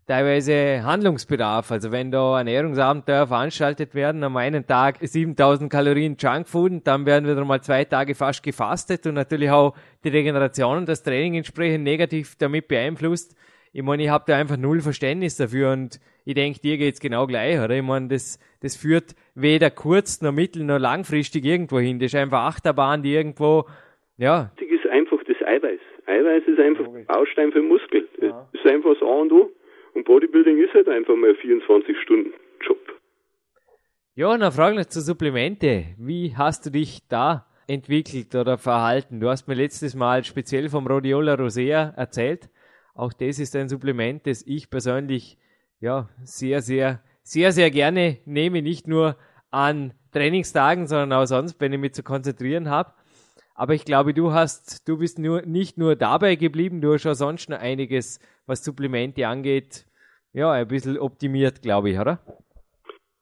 teilweise Handlungsbedarf. Also wenn da Ernährungsabenteuer veranstaltet werden, am einen Tag 7000 Kalorien Junkfood und dann werden wieder mal zwei Tage fast gefastet und natürlich auch die Regeneration und das Training entsprechend negativ damit beeinflusst. Ich meine, ich habe da einfach null Verständnis dafür und ich denke, dir geht's genau gleich, oder? Ich meine, das, das führt weder kurz noch mittel noch langfristig irgendwo hin. Das ist einfach Achterbahn, die irgendwo, ja. Wichtig ist einfach das Eiweiß. Eiweiß ist einfach Baustein für Muskel. Ja. Das ist einfach das A und O. Und Bodybuilding ist halt einfach mal ein 24-Stunden-Job. Ja, eine Frage noch zu Supplemente. Wie hast du dich da entwickelt oder verhalten? Du hast mir letztes Mal speziell vom Rhodiola Rosea erzählt. Auch das ist ein Supplement, das ich persönlich ja sehr, sehr, sehr, sehr gerne nehme. Nicht nur an Trainingstagen, sondern auch sonst, wenn ich mich zu konzentrieren habe. Aber ich glaube, du hast, du bist nur, nicht nur dabei geblieben, du hast auch sonst noch einiges, was Supplemente angeht, ja, ein bisschen optimiert, glaube ich, oder?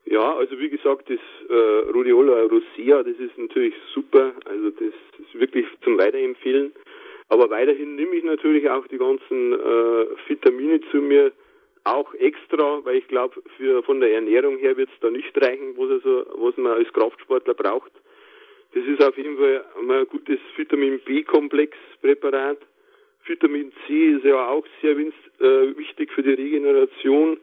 Ja, also wie gesagt, das äh, Rhodiola rosea, das ist natürlich super, also das ist wirklich zum Weiterempfehlen. Aber weiterhin nehme ich natürlich auch die ganzen äh, Vitamine zu mir, auch extra, weil ich glaube, für von der Ernährung her wird es da nicht reichen, was also, was man als Kraftsportler braucht. Das ist auf jeden Fall ein gutes Vitamin B-Komplex-Präparat. Vitamin C ist ja auch sehr äh, wichtig für die Regeneration.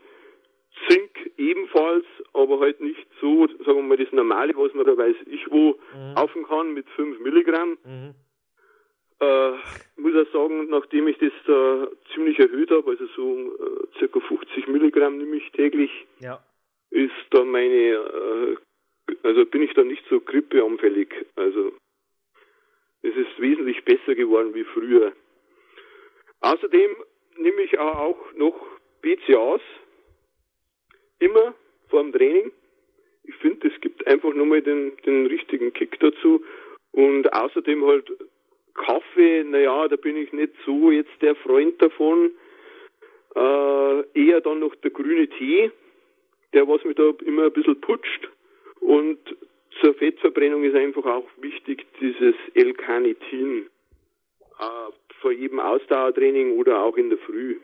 Zink ebenfalls, aber halt nicht so, sagen wir mal, das normale, was man da weiß ich wo mhm. aufen kann mit 5 Milligramm. Mhm. Äh, muss auch sagen, nachdem ich das da ziemlich erhöht habe, also so äh, circa 50 Milligramm nehme ich täglich, ja. ist da meine äh, also bin ich da nicht so grippeanfällig. Also es ist wesentlich besser geworden wie früher. Außerdem nehme ich auch noch BCAs immer vor dem Training. Ich finde, es gibt einfach nochmal den, den richtigen Kick dazu. Und außerdem halt Kaffee, naja, da bin ich nicht so jetzt der Freund davon. Äh, eher dann noch der grüne Tee, der was mich da immer ein bisschen putscht. Und zur Fettverbrennung ist einfach auch wichtig dieses L-Carnitin äh, vor jedem Ausdauertraining oder auch in der Früh.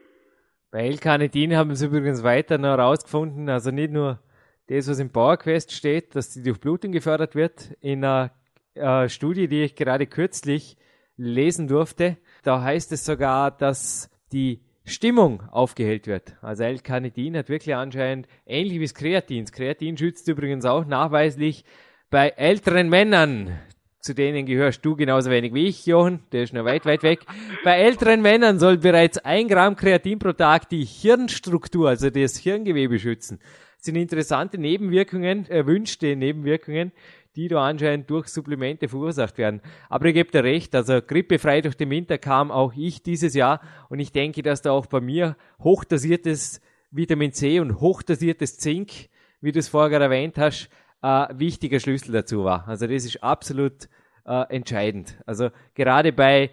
Bei L-Carnitin haben sie übrigens weiter noch herausgefunden, also nicht nur das, was im PowerQuest steht, dass die Durchblutung gefördert wird. In einer äh, Studie, die ich gerade kürzlich lesen durfte, da heißt es sogar, dass die Stimmung aufgehellt wird. Also L-Carnitin hat wirklich anscheinend ähnlich wie das Kreatin. Das Kreatin schützt übrigens auch nachweislich bei älteren Männern. Zu denen gehörst du genauso wenig wie ich, Johann. Der ist noch weit, weit weg. Bei älteren Männern soll bereits ein Gramm Kreatin pro Tag die Hirnstruktur, also das Hirngewebe schützen. Das sind interessante Nebenwirkungen, erwünschte Nebenwirkungen, die da anscheinend durch Supplemente verursacht werden. Aber ich gebe dir recht, also grippefrei durch den Winter kam auch ich dieses Jahr und ich denke, dass da auch bei mir hochdosiertes Vitamin C und hochdosiertes Zink, wie du es vorher erwähnt hast, äh, wichtiger Schlüssel dazu war. Also das ist absolut äh, entscheidend. Also gerade bei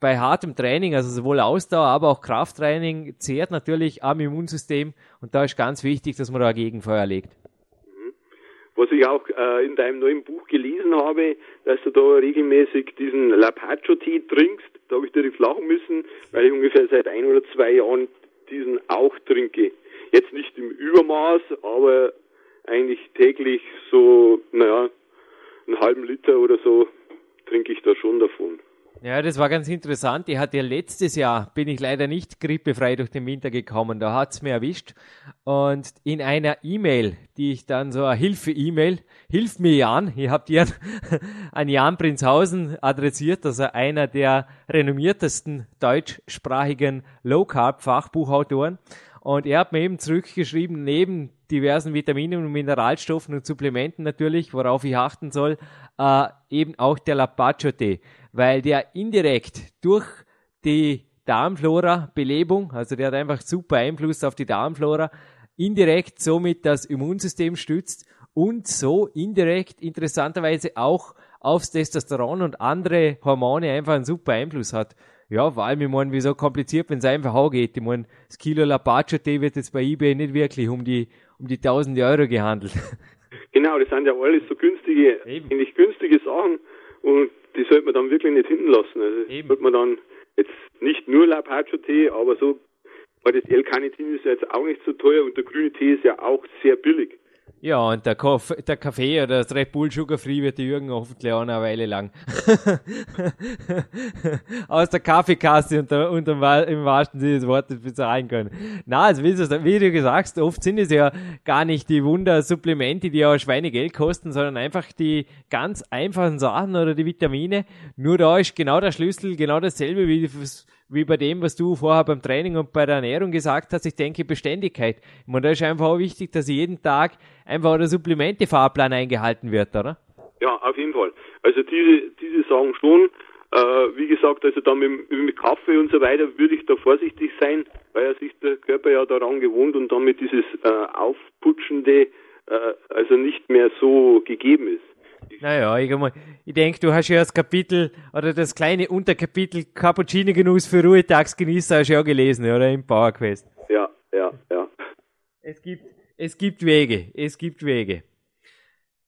bei hartem Training, also sowohl Ausdauer, aber auch Krafttraining, zehrt natürlich am Immunsystem und da ist ganz wichtig, dass man da Gegenfeuer legt. Was ich auch äh, in deinem neuen Buch gelesen habe, dass du da regelmäßig diesen Lapacho-Tee trinkst. Da habe ich direkt lachen müssen, weil ich ungefähr seit ein oder zwei Jahren diesen auch trinke. Jetzt nicht im Übermaß, aber eigentlich täglich so, naja, einen halben Liter oder so trinke ich da schon davon. Ja, das war ganz interessant. Ich hatte ja letztes Jahr, bin ich leider nicht grippefrei durch den Winter gekommen, da hat's mir erwischt. Und in einer E-Mail, die ich dann so eine Hilfe-E-Mail, hilf mir Jan, ich habe dir an Jan Prinzhausen adressiert, also einer der renommiertesten deutschsprachigen Low-Carb-Fachbuchautoren. Und er hat mir eben zurückgeschrieben, neben diversen Vitaminen und Mineralstoffen und Supplementen natürlich, worauf ich achten soll, äh, eben auch der Lapacho-Tee weil der indirekt durch die Darmflora-Belebung, also der hat einfach super Einfluss auf die Darmflora, indirekt somit das Immunsystem stützt und so indirekt interessanterweise auch aufs Testosteron und andere Hormone einfach einen super Einfluss hat. Ja, vor allem, ich meine, wie so kompliziert, wenn es einfach auch geht. Ich meine, das Kilo Lapacho-Tee wird jetzt bei eBay nicht wirklich um die, um die 1000 Euro gehandelt. Genau, das sind ja alles so günstige, Eben. eigentlich günstige Sachen und die sollte man dann wirklich nicht hinten lassen. Also Eben. sollte man dann jetzt nicht nur Lapacho-Tee, aber so, weil das L-Carnitin ist ja jetzt auch nicht so teuer und der grüne Tee ist ja auch sehr billig. Ja, und der, Kaff der Kaffee oder das Red Bull Sugar Free wird die Jürgen hoffentlich auch eine Weile lang. Aus der Kaffeekasse und, der, und im, wahrsten Sinne des Wortes bezahlen können. Na, also wie du, wie du gesagt oft sind es ja gar nicht die Wundersupplemente, die ja Schweinegeld kosten, sondern einfach die ganz einfachen Sachen oder die Vitamine. Nur da ist genau der Schlüssel, genau dasselbe wie wie bei dem, was du vorher beim Training und bei der Ernährung gesagt hast, ich denke Beständigkeit. Ich da ist einfach auch wichtig, dass jeden Tag einfach der Supplemente-Fahrplan eingehalten wird, oder? Ja, auf jeden Fall. Also diese, diese sagen schon, äh, wie gesagt, also da mit, mit Kaffee und so weiter würde ich da vorsichtig sein, weil ja sich der Körper ja daran gewohnt und damit dieses äh, Aufputschende äh, also nicht mehr so gegeben ist. Naja, ich, ich denke, du hast ja das Kapitel oder das kleine Unterkapitel Cappuccino-Genuss für Ruhetagsgenießer hast du ja gelesen, oder? Im PowerQuest. Ja, ja, ja. Es gibt, es gibt Wege, es gibt Wege.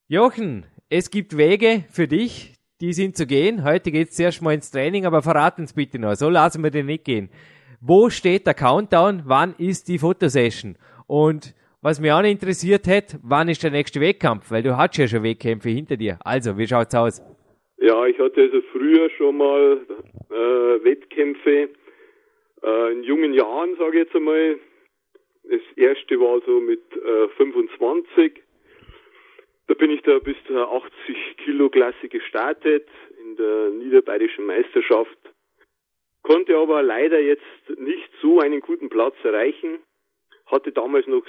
Jochen, es gibt Wege für dich, die sind zu gehen. Heute geht's zuerst mal ins Training, aber verrat uns bitte noch. So lassen wir den nicht gehen. Wo steht der Countdown? Wann ist die Fotosession? Und was mich auch interessiert hat, wann ist der nächste Wettkampf? Weil du hast ja schon Wettkämpfe hinter dir. Also, wie schaut's aus? Ja, ich hatte also früher schon mal äh, Wettkämpfe äh, in jungen Jahren, sage ich jetzt einmal. Das erste war so mit äh, 25. Da bin ich da bis zur 80 Kilo Klasse gestartet in der niederbayerischen Meisterschaft. Konnte aber leider jetzt nicht so einen guten Platz erreichen. Hatte damals noch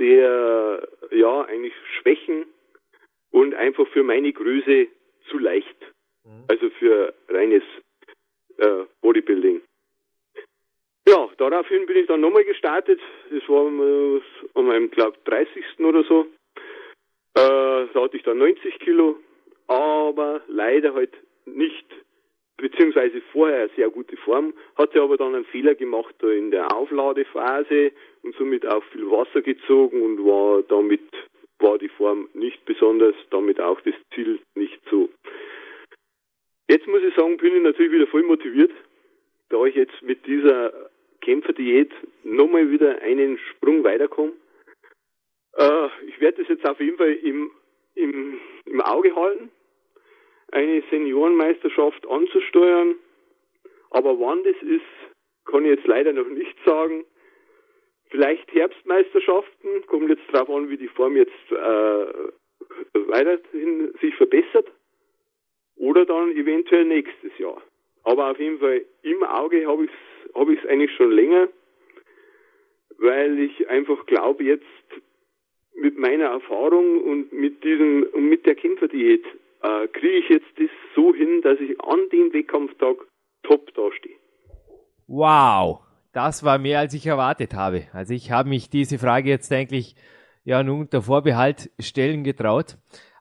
sehr, ja, eigentlich Schwächen und einfach für meine Größe zu leicht. Mhm. Also für reines äh, Bodybuilding. Ja, daraufhin bin ich dann nochmal gestartet. Das war an meinem, glaube 30. oder so. Äh, da hatte ich dann 90 Kilo, aber leider halt nicht beziehungsweise vorher sehr gute Form, hatte aber dann einen Fehler gemacht da in der Aufladephase und somit auch viel Wasser gezogen und war damit war die Form nicht besonders, damit auch das Ziel nicht so. Jetzt muss ich sagen, bin ich natürlich wieder voll motiviert, da ich jetzt mit dieser Kämpferdiät nochmal wieder einen Sprung weiterkomme. Äh, ich werde das jetzt auf jeden Fall im, im, im Auge halten eine Seniorenmeisterschaft anzusteuern. Aber wann das ist, kann ich jetzt leider noch nicht sagen. Vielleicht Herbstmeisterschaften, kommt jetzt darauf an, wie die Form jetzt äh, weiterhin sich verbessert. Oder dann eventuell nächstes Jahr. Aber auf jeden Fall im Auge habe ich es hab ich's eigentlich schon länger, weil ich einfach glaube, jetzt mit meiner Erfahrung und mit diesem und mit der Kämpferdiät äh, kriege ich jetzt das so hin, dass ich an dem Wettkampftag top dastehe. Wow, das war mehr als ich erwartet habe. Also ich habe mich diese Frage jetzt eigentlich ja nun unter Vorbehalt stellen getraut.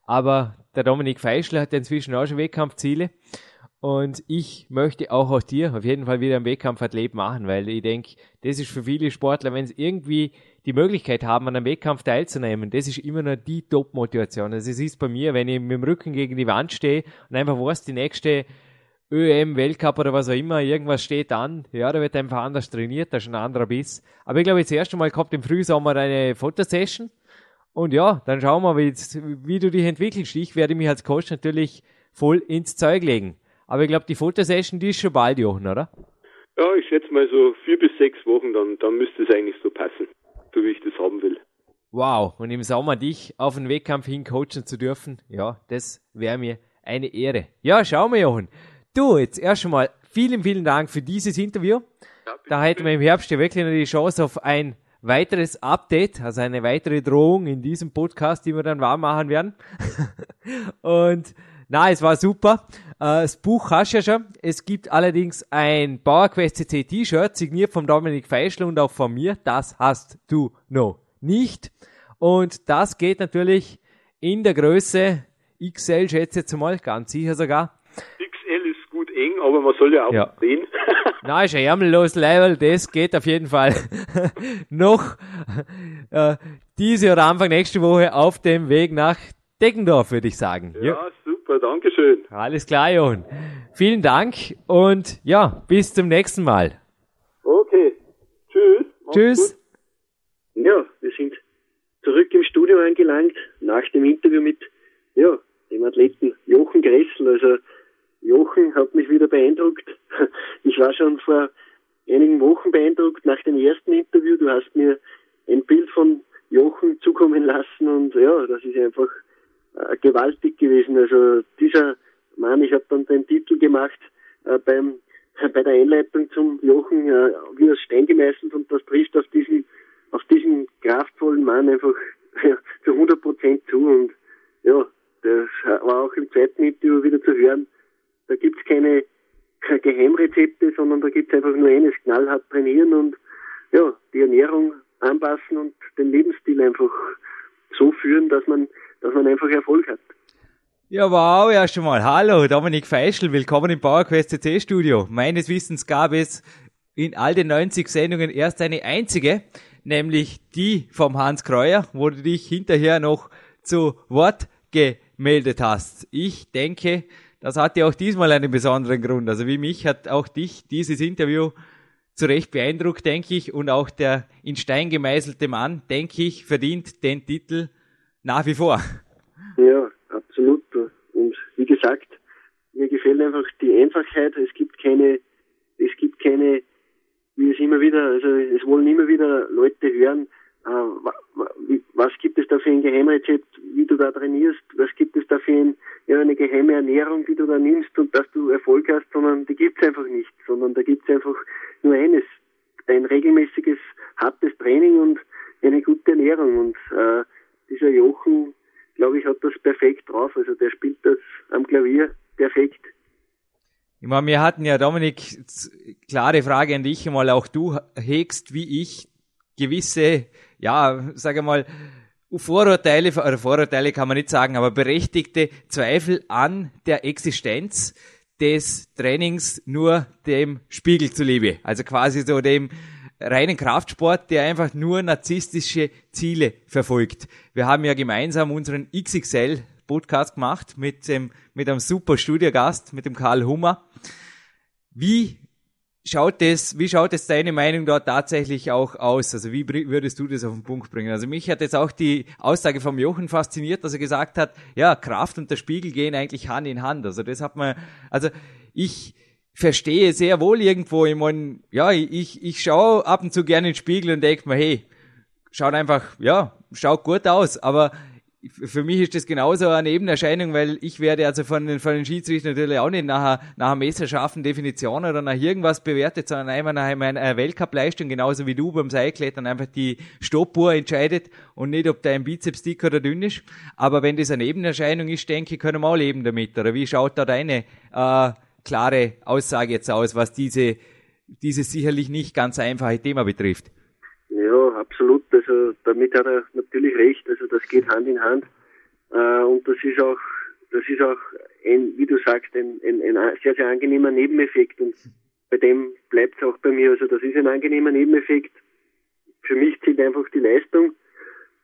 Aber der Dominik Feischler hat inzwischen auch schon Wettkampfziele. Und ich möchte auch aus dir auf jeden Fall wieder ein Wettkampfathlet machen, weil ich denke, das ist für viele Sportler, wenn es irgendwie die Möglichkeit haben, an einem Wettkampf teilzunehmen, das ist immer noch die Top-Motivation. Also es ist bei mir, wenn ich mit dem Rücken gegen die Wand stehe und einfach weiß, die nächste ÖM, Weltcup oder was auch immer, irgendwas steht an, ja, da wird einfach anders trainiert, da ist ein anderer Biss. Aber ich glaube, das erste Mal kommt im Frühsommer eine Fotosession und ja, dann schauen wir, wie, wie du dich entwickelst. Ich werde mich als Coach natürlich voll ins Zeug legen. Aber ich glaube, die Fotosession, die ist schon bald, Jochen, oder? Ja, ich schätze mal so vier bis sechs Wochen, dann, dann müsste es eigentlich so passen, so wie ich das haben will. Wow, und im Sommer dich auf den Wettkampf hin coachen zu dürfen, ja, das wäre mir eine Ehre. Ja, schauen wir, Jochen. Du, jetzt erst einmal vielen, vielen Dank für dieses Interview. Ja, da hätten wir im Herbst ja wirklich noch die Chance auf ein weiteres Update, also eine weitere Drohung in diesem Podcast, die wir dann warm machen werden. und na, es war super. Äh, das Buch hast du ja schon. Es gibt allerdings ein PowerQuest CC T-Shirt, signiert vom Dominik Feischl und auch von mir. Das hast du noch nicht. Und das geht natürlich in der Größe XL, schätze ich jetzt mal, ganz sicher sogar. XL ist gut eng, aber man soll ja auch ja. sehen. Nein, ist ein ärmellos Level, das geht auf jeden Fall noch äh, diese oder Anfang nächste Woche auf dem Weg nach Deggendorf, würde ich sagen. Ja, ja. super, danke schön. Alles klar, Johann. Vielen Dank und ja, bis zum nächsten Mal. Okay, tschüss. Tschüss. Gut. Ja, wir sind zurück im Studio angelangt, nach dem Interview mit ja, dem Athleten Jochen Gressel. Also Jochen hat mich wieder beeindruckt. Ich war schon vor einigen Wochen beeindruckt nach dem ersten Interview. Du hast mir ein Bild von Jochen zukommen lassen und ja, das ist einfach äh, gewaltig gewesen. Also dieser Mann, ich habe dann den Titel gemacht äh, beim bei der Einleitung zum Jochen äh, wie aus Stein gemeißelt und das trifft auf diesen auf diesen kraftvollen Mann einfach ja, zu 100 Prozent zu und ja, das war auch im zweiten Interview wieder zu hören, da gibt's keine, keine Geheimrezepte, sondern da gibt's einfach nur eines, knallhart trainieren und ja, die Ernährung anpassen und den Lebensstil einfach so führen, dass man, dass man einfach Erfolg hat. Ja, wow, erst einmal. Hallo, Dominik Feischl, willkommen im PowerQuest CC Studio. Meines Wissens gab es in all den 90 Sendungen erst eine einzige, nämlich die vom Hans Kreuer, wo du dich hinterher noch zu Wort gemeldet hast. Ich denke, das hatte auch diesmal einen besonderen Grund. Also wie mich hat auch dich dieses Interview zu Recht beeindruckt, denke ich, und auch der in Stein gemeißelte Mann, denke ich, verdient den Titel nach wie vor. Ja, absolut. Und wie gesagt, mir gefällt einfach die Einfachheit. Es gibt keine, es gibt keine, wie es immer wieder, also es wollen immer wieder Leute hören, äh, was gibt es da für ein Geheimrezept, wie du da trainierst, was gibt es da für ein, ja, eine geheime Ernährung, die du da nimmst und dass du Erfolg hast, sondern die gibt es einfach nicht, sondern da gibt es einfach nur eines, ein regelmäßiges, hartes Training und eine gute Ernährung und äh, dieser Jochen, glaube ich, hat das perfekt drauf, also der spielt das am Klavier perfekt. Ich meine, wir hatten ja, Dominik, klare Frage an dich einmal, auch du hegst wie ich gewisse ja, sage mal, Vorurteile, oder Vorurteile kann man nicht sagen, aber berechtigte Zweifel an der Existenz des Trainings nur dem Spiegel zuliebe. Also quasi so dem reinen Kraftsport, der einfach nur narzisstische Ziele verfolgt. Wir haben ja gemeinsam unseren XXL Podcast gemacht mit dem, mit einem super Studiogast, mit dem Karl Hummer. Wie schaut das, wie schaut es deine Meinung dort tatsächlich auch aus? Also wie würdest du das auf den Punkt bringen? Also mich hat jetzt auch die Aussage vom Jochen fasziniert, dass er gesagt hat, ja, Kraft und der Spiegel gehen eigentlich Hand in Hand. Also das hat man, also ich verstehe sehr wohl irgendwo, ich meine, ja, ich, ich schaue ab und zu gerne in den Spiegel und denke mir, hey, schaut einfach, ja, schaut gut aus, aber für mich ist das genauso eine Nebenerscheinung, weil ich werde also von den, von den Schiedsrichtern natürlich auch nicht nach, nach messerscharfen Definition oder nach irgendwas bewertet, sondern einmal nach einer Weltcup-Leistung, genauso wie du beim Seilklettern einfach die Stoppuhr entscheidet und nicht, ob dein Bizeps dick oder dünn ist. Aber wenn das eine Nebenerscheinung ist, denke ich, können wir auch leben damit. Oder wie schaut da deine äh, klare Aussage jetzt aus, was diese, dieses sicherlich nicht ganz einfache Thema betrifft? Ja, absolut. Also damit hat er natürlich recht. Also das geht Hand in Hand. Äh, und das ist auch, das ist auch ein, wie du sagst, ein, ein, ein sehr, sehr angenehmer Nebeneffekt. Und bei dem bleibt es auch bei mir. Also das ist ein angenehmer Nebeneffekt. Für mich zählt einfach die Leistung.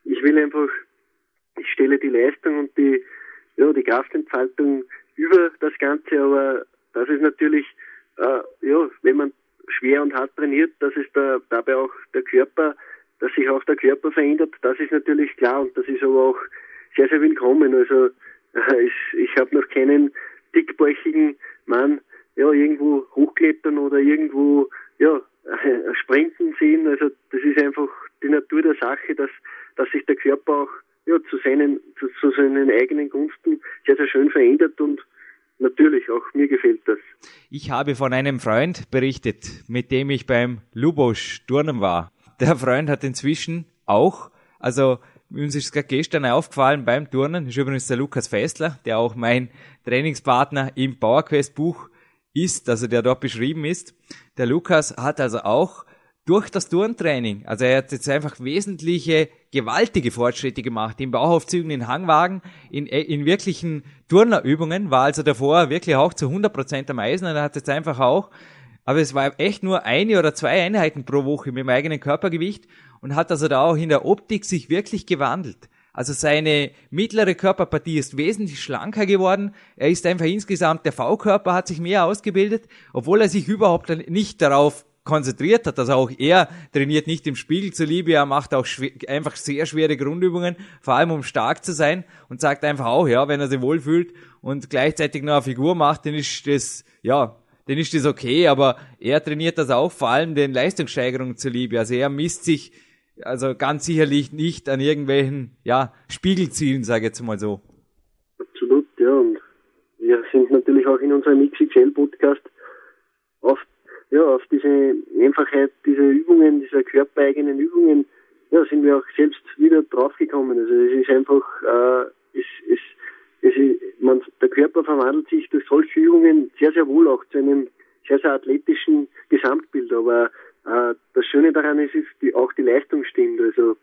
Ich will einfach, ich stelle die Leistung und die, ja, die Kraftentfaltung über das Ganze, aber das ist natürlich, äh, ja, wenn man schwer und hart trainiert, dass es da, dabei auch der Körper, dass sich auch der Körper verändert, das ist natürlich klar und das ist aber auch sehr, sehr willkommen. Also äh, ich, ich habe noch keinen dickbäuchigen man ja irgendwo hochklettern oder irgendwo ja sprinten sehen. Also das ist einfach die Natur der Sache, dass dass sich der Körper auch ja, zu seinen zu, zu seinen eigenen Gunsten sehr sehr schön verändert und auch mir gefällt das. Ich habe von einem Freund berichtet, mit dem ich beim Lubosch Turnen war. Der Freund hat inzwischen auch, also uns ist gerade gestern aufgefallen beim Turnen, ist übrigens der Lukas Fessler, der auch mein Trainingspartner im PowerQuest Buch ist, also der dort beschrieben ist. Der Lukas hat also auch durch das Turntraining, also er hat jetzt einfach wesentliche, gewaltige Fortschritte gemacht, in Bauaufzügen, in Hangwagen, in, in wirklichen Turnerübungen, war also davor wirklich auch zu 100% am Eisen und er hat jetzt einfach auch, aber es war echt nur eine oder zwei Einheiten pro Woche mit dem eigenen Körpergewicht und hat also da auch in der Optik sich wirklich gewandelt. Also seine mittlere Körperpartie ist wesentlich schlanker geworden. Er ist einfach insgesamt, der V-Körper hat sich mehr ausgebildet, obwohl er sich überhaupt nicht darauf konzentriert hat. Also auch er trainiert nicht im Spiegel zuliebe, er macht auch einfach sehr schwere Grundübungen, vor allem um stark zu sein und sagt einfach auch, ja, wenn er sich wohlfühlt und gleichzeitig noch eine Figur macht, dann ist das, ja, dann ist das okay, aber er trainiert das auch vor allem den Leistungssteigerungen zuliebe. Also er misst sich also ganz sicherlich nicht an irgendwelchen, ja, Spiegelzielen, sage ich jetzt mal so. Absolut, ja, und wir sind natürlich auch in unserem XXL-Podcast oft ja, auf diese Einfachheit dieser Übungen, dieser körpereigenen Übungen, ja, sind wir auch selbst wieder draufgekommen. Also es ist einfach, äh, es, es, es ist, man, der Körper verwandelt sich durch solche Übungen sehr, sehr wohl auch zu einem sehr, sehr athletischen Gesamtbild. Aber äh, das Schöne daran ist, ist die, auch die Leistung stimmt. Also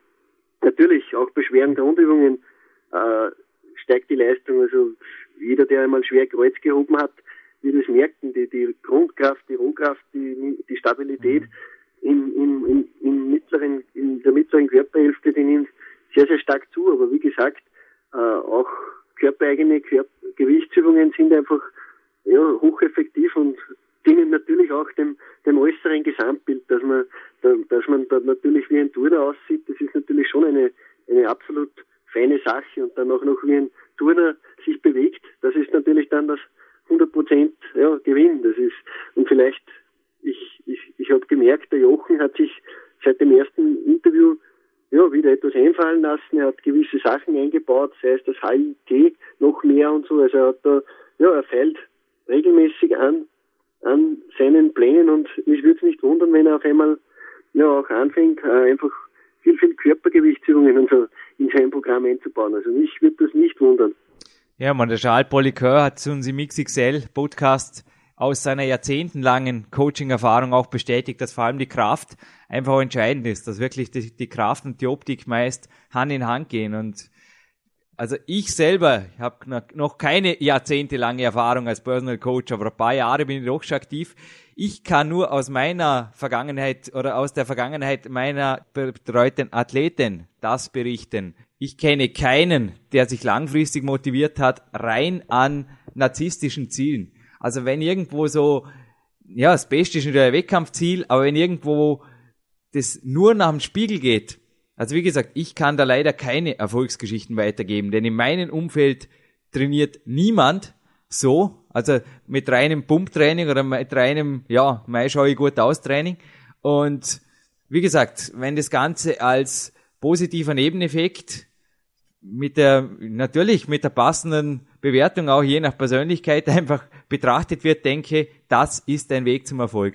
natürlich, auch bei schweren Grundübungen äh, steigt die Leistung. Also jeder, der einmal schwer Kreuz gehoben hat, wir das merken, die, die Grundkraft, die Rohkraft, die, die Stabilität im, im, im, im mittleren, in der mittleren Körperhälfte, die nimmt sehr, sehr stark zu. Aber wie gesagt, äh, auch körpereigene Körper Gewichtsübungen sind einfach ja, hocheffektiv und dienen natürlich auch dem, dem äußeren Gesamtbild, dass man, dass man da natürlich wie ein Turner aussieht. Das ist natürlich schon eine, eine absolut feine Sache und dann auch noch wie ein Turner sich bewegt. Das ist natürlich dann das 100 Prozent ja, Gewinn. Das ist und vielleicht ich ich ich habe gemerkt, der Jochen hat sich seit dem ersten Interview ja wieder etwas einfallen lassen. Er hat gewisse Sachen eingebaut, sei es das HIT noch mehr und so. Also er hat da ja er feilt regelmäßig an an seinen Plänen und mich würde es nicht wundern, wenn er auf einmal ja auch anfängt, äh, einfach viel, viel Körpergewichtsübungen und so in sein Programm einzubauen. Also mich würde das nicht wundern. Ja, man, der Charles Polycœur hat zu uns im XXL Podcast aus seiner jahrzehntelangen Coaching-Erfahrung auch bestätigt, dass vor allem die Kraft einfach entscheidend ist, dass wirklich die, die Kraft und die Optik meist Hand in Hand gehen und also ich selber habe noch keine jahrzehntelange Erfahrung als Personal Coach, aber ein paar Jahre bin ich doch schon aktiv. Ich kann nur aus meiner Vergangenheit oder aus der Vergangenheit meiner betreuten Athleten das berichten. Ich kenne keinen, der sich langfristig motiviert hat, rein an narzisstischen Zielen. Also wenn irgendwo so, ja, das Beste ist natürlich ein Wettkampfziel, aber wenn irgendwo das nur nach dem Spiegel geht, also wie gesagt, ich kann da leider keine Erfolgsgeschichten weitergeben, denn in meinem Umfeld trainiert niemand so, also mit reinem Pumptraining oder mit reinem, ja, mei schaue ich gut aus Training. Und wie gesagt, wenn das Ganze als positiver Nebeneffekt mit der, natürlich mit der passenden Bewertung auch je nach Persönlichkeit einfach betrachtet wird, denke, das ist ein Weg zum Erfolg.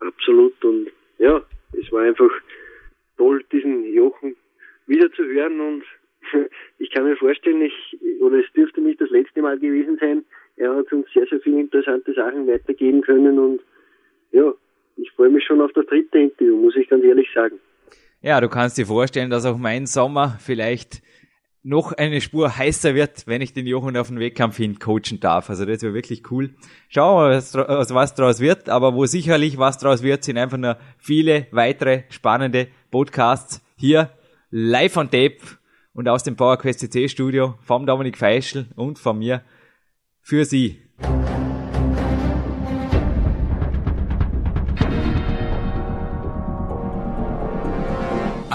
Absolut und ja, es war einfach toll, diesen Jochen wieder zu hören und ich kann mir vorstellen, ich, oder es dürfte nicht das letzte Mal gewesen sein, er hat uns sehr, sehr viele interessante Sachen weitergeben können und ja, ich freue mich schon auf das dritte Interview, muss ich ganz ehrlich sagen. Ja, du kannst dir vorstellen, dass auch mein Sommer vielleicht noch eine Spur heißer wird, wenn ich den Jochen auf den Wettkampf hin coachen darf. Also das wäre wirklich cool. Schauen wir, was, was draus wird, aber wo sicherlich was draus wird, sind einfach nur viele weitere spannende Podcasts hier live on tape und aus dem PowerQuest CC Studio vom Dominik Feischl und von mir für Sie.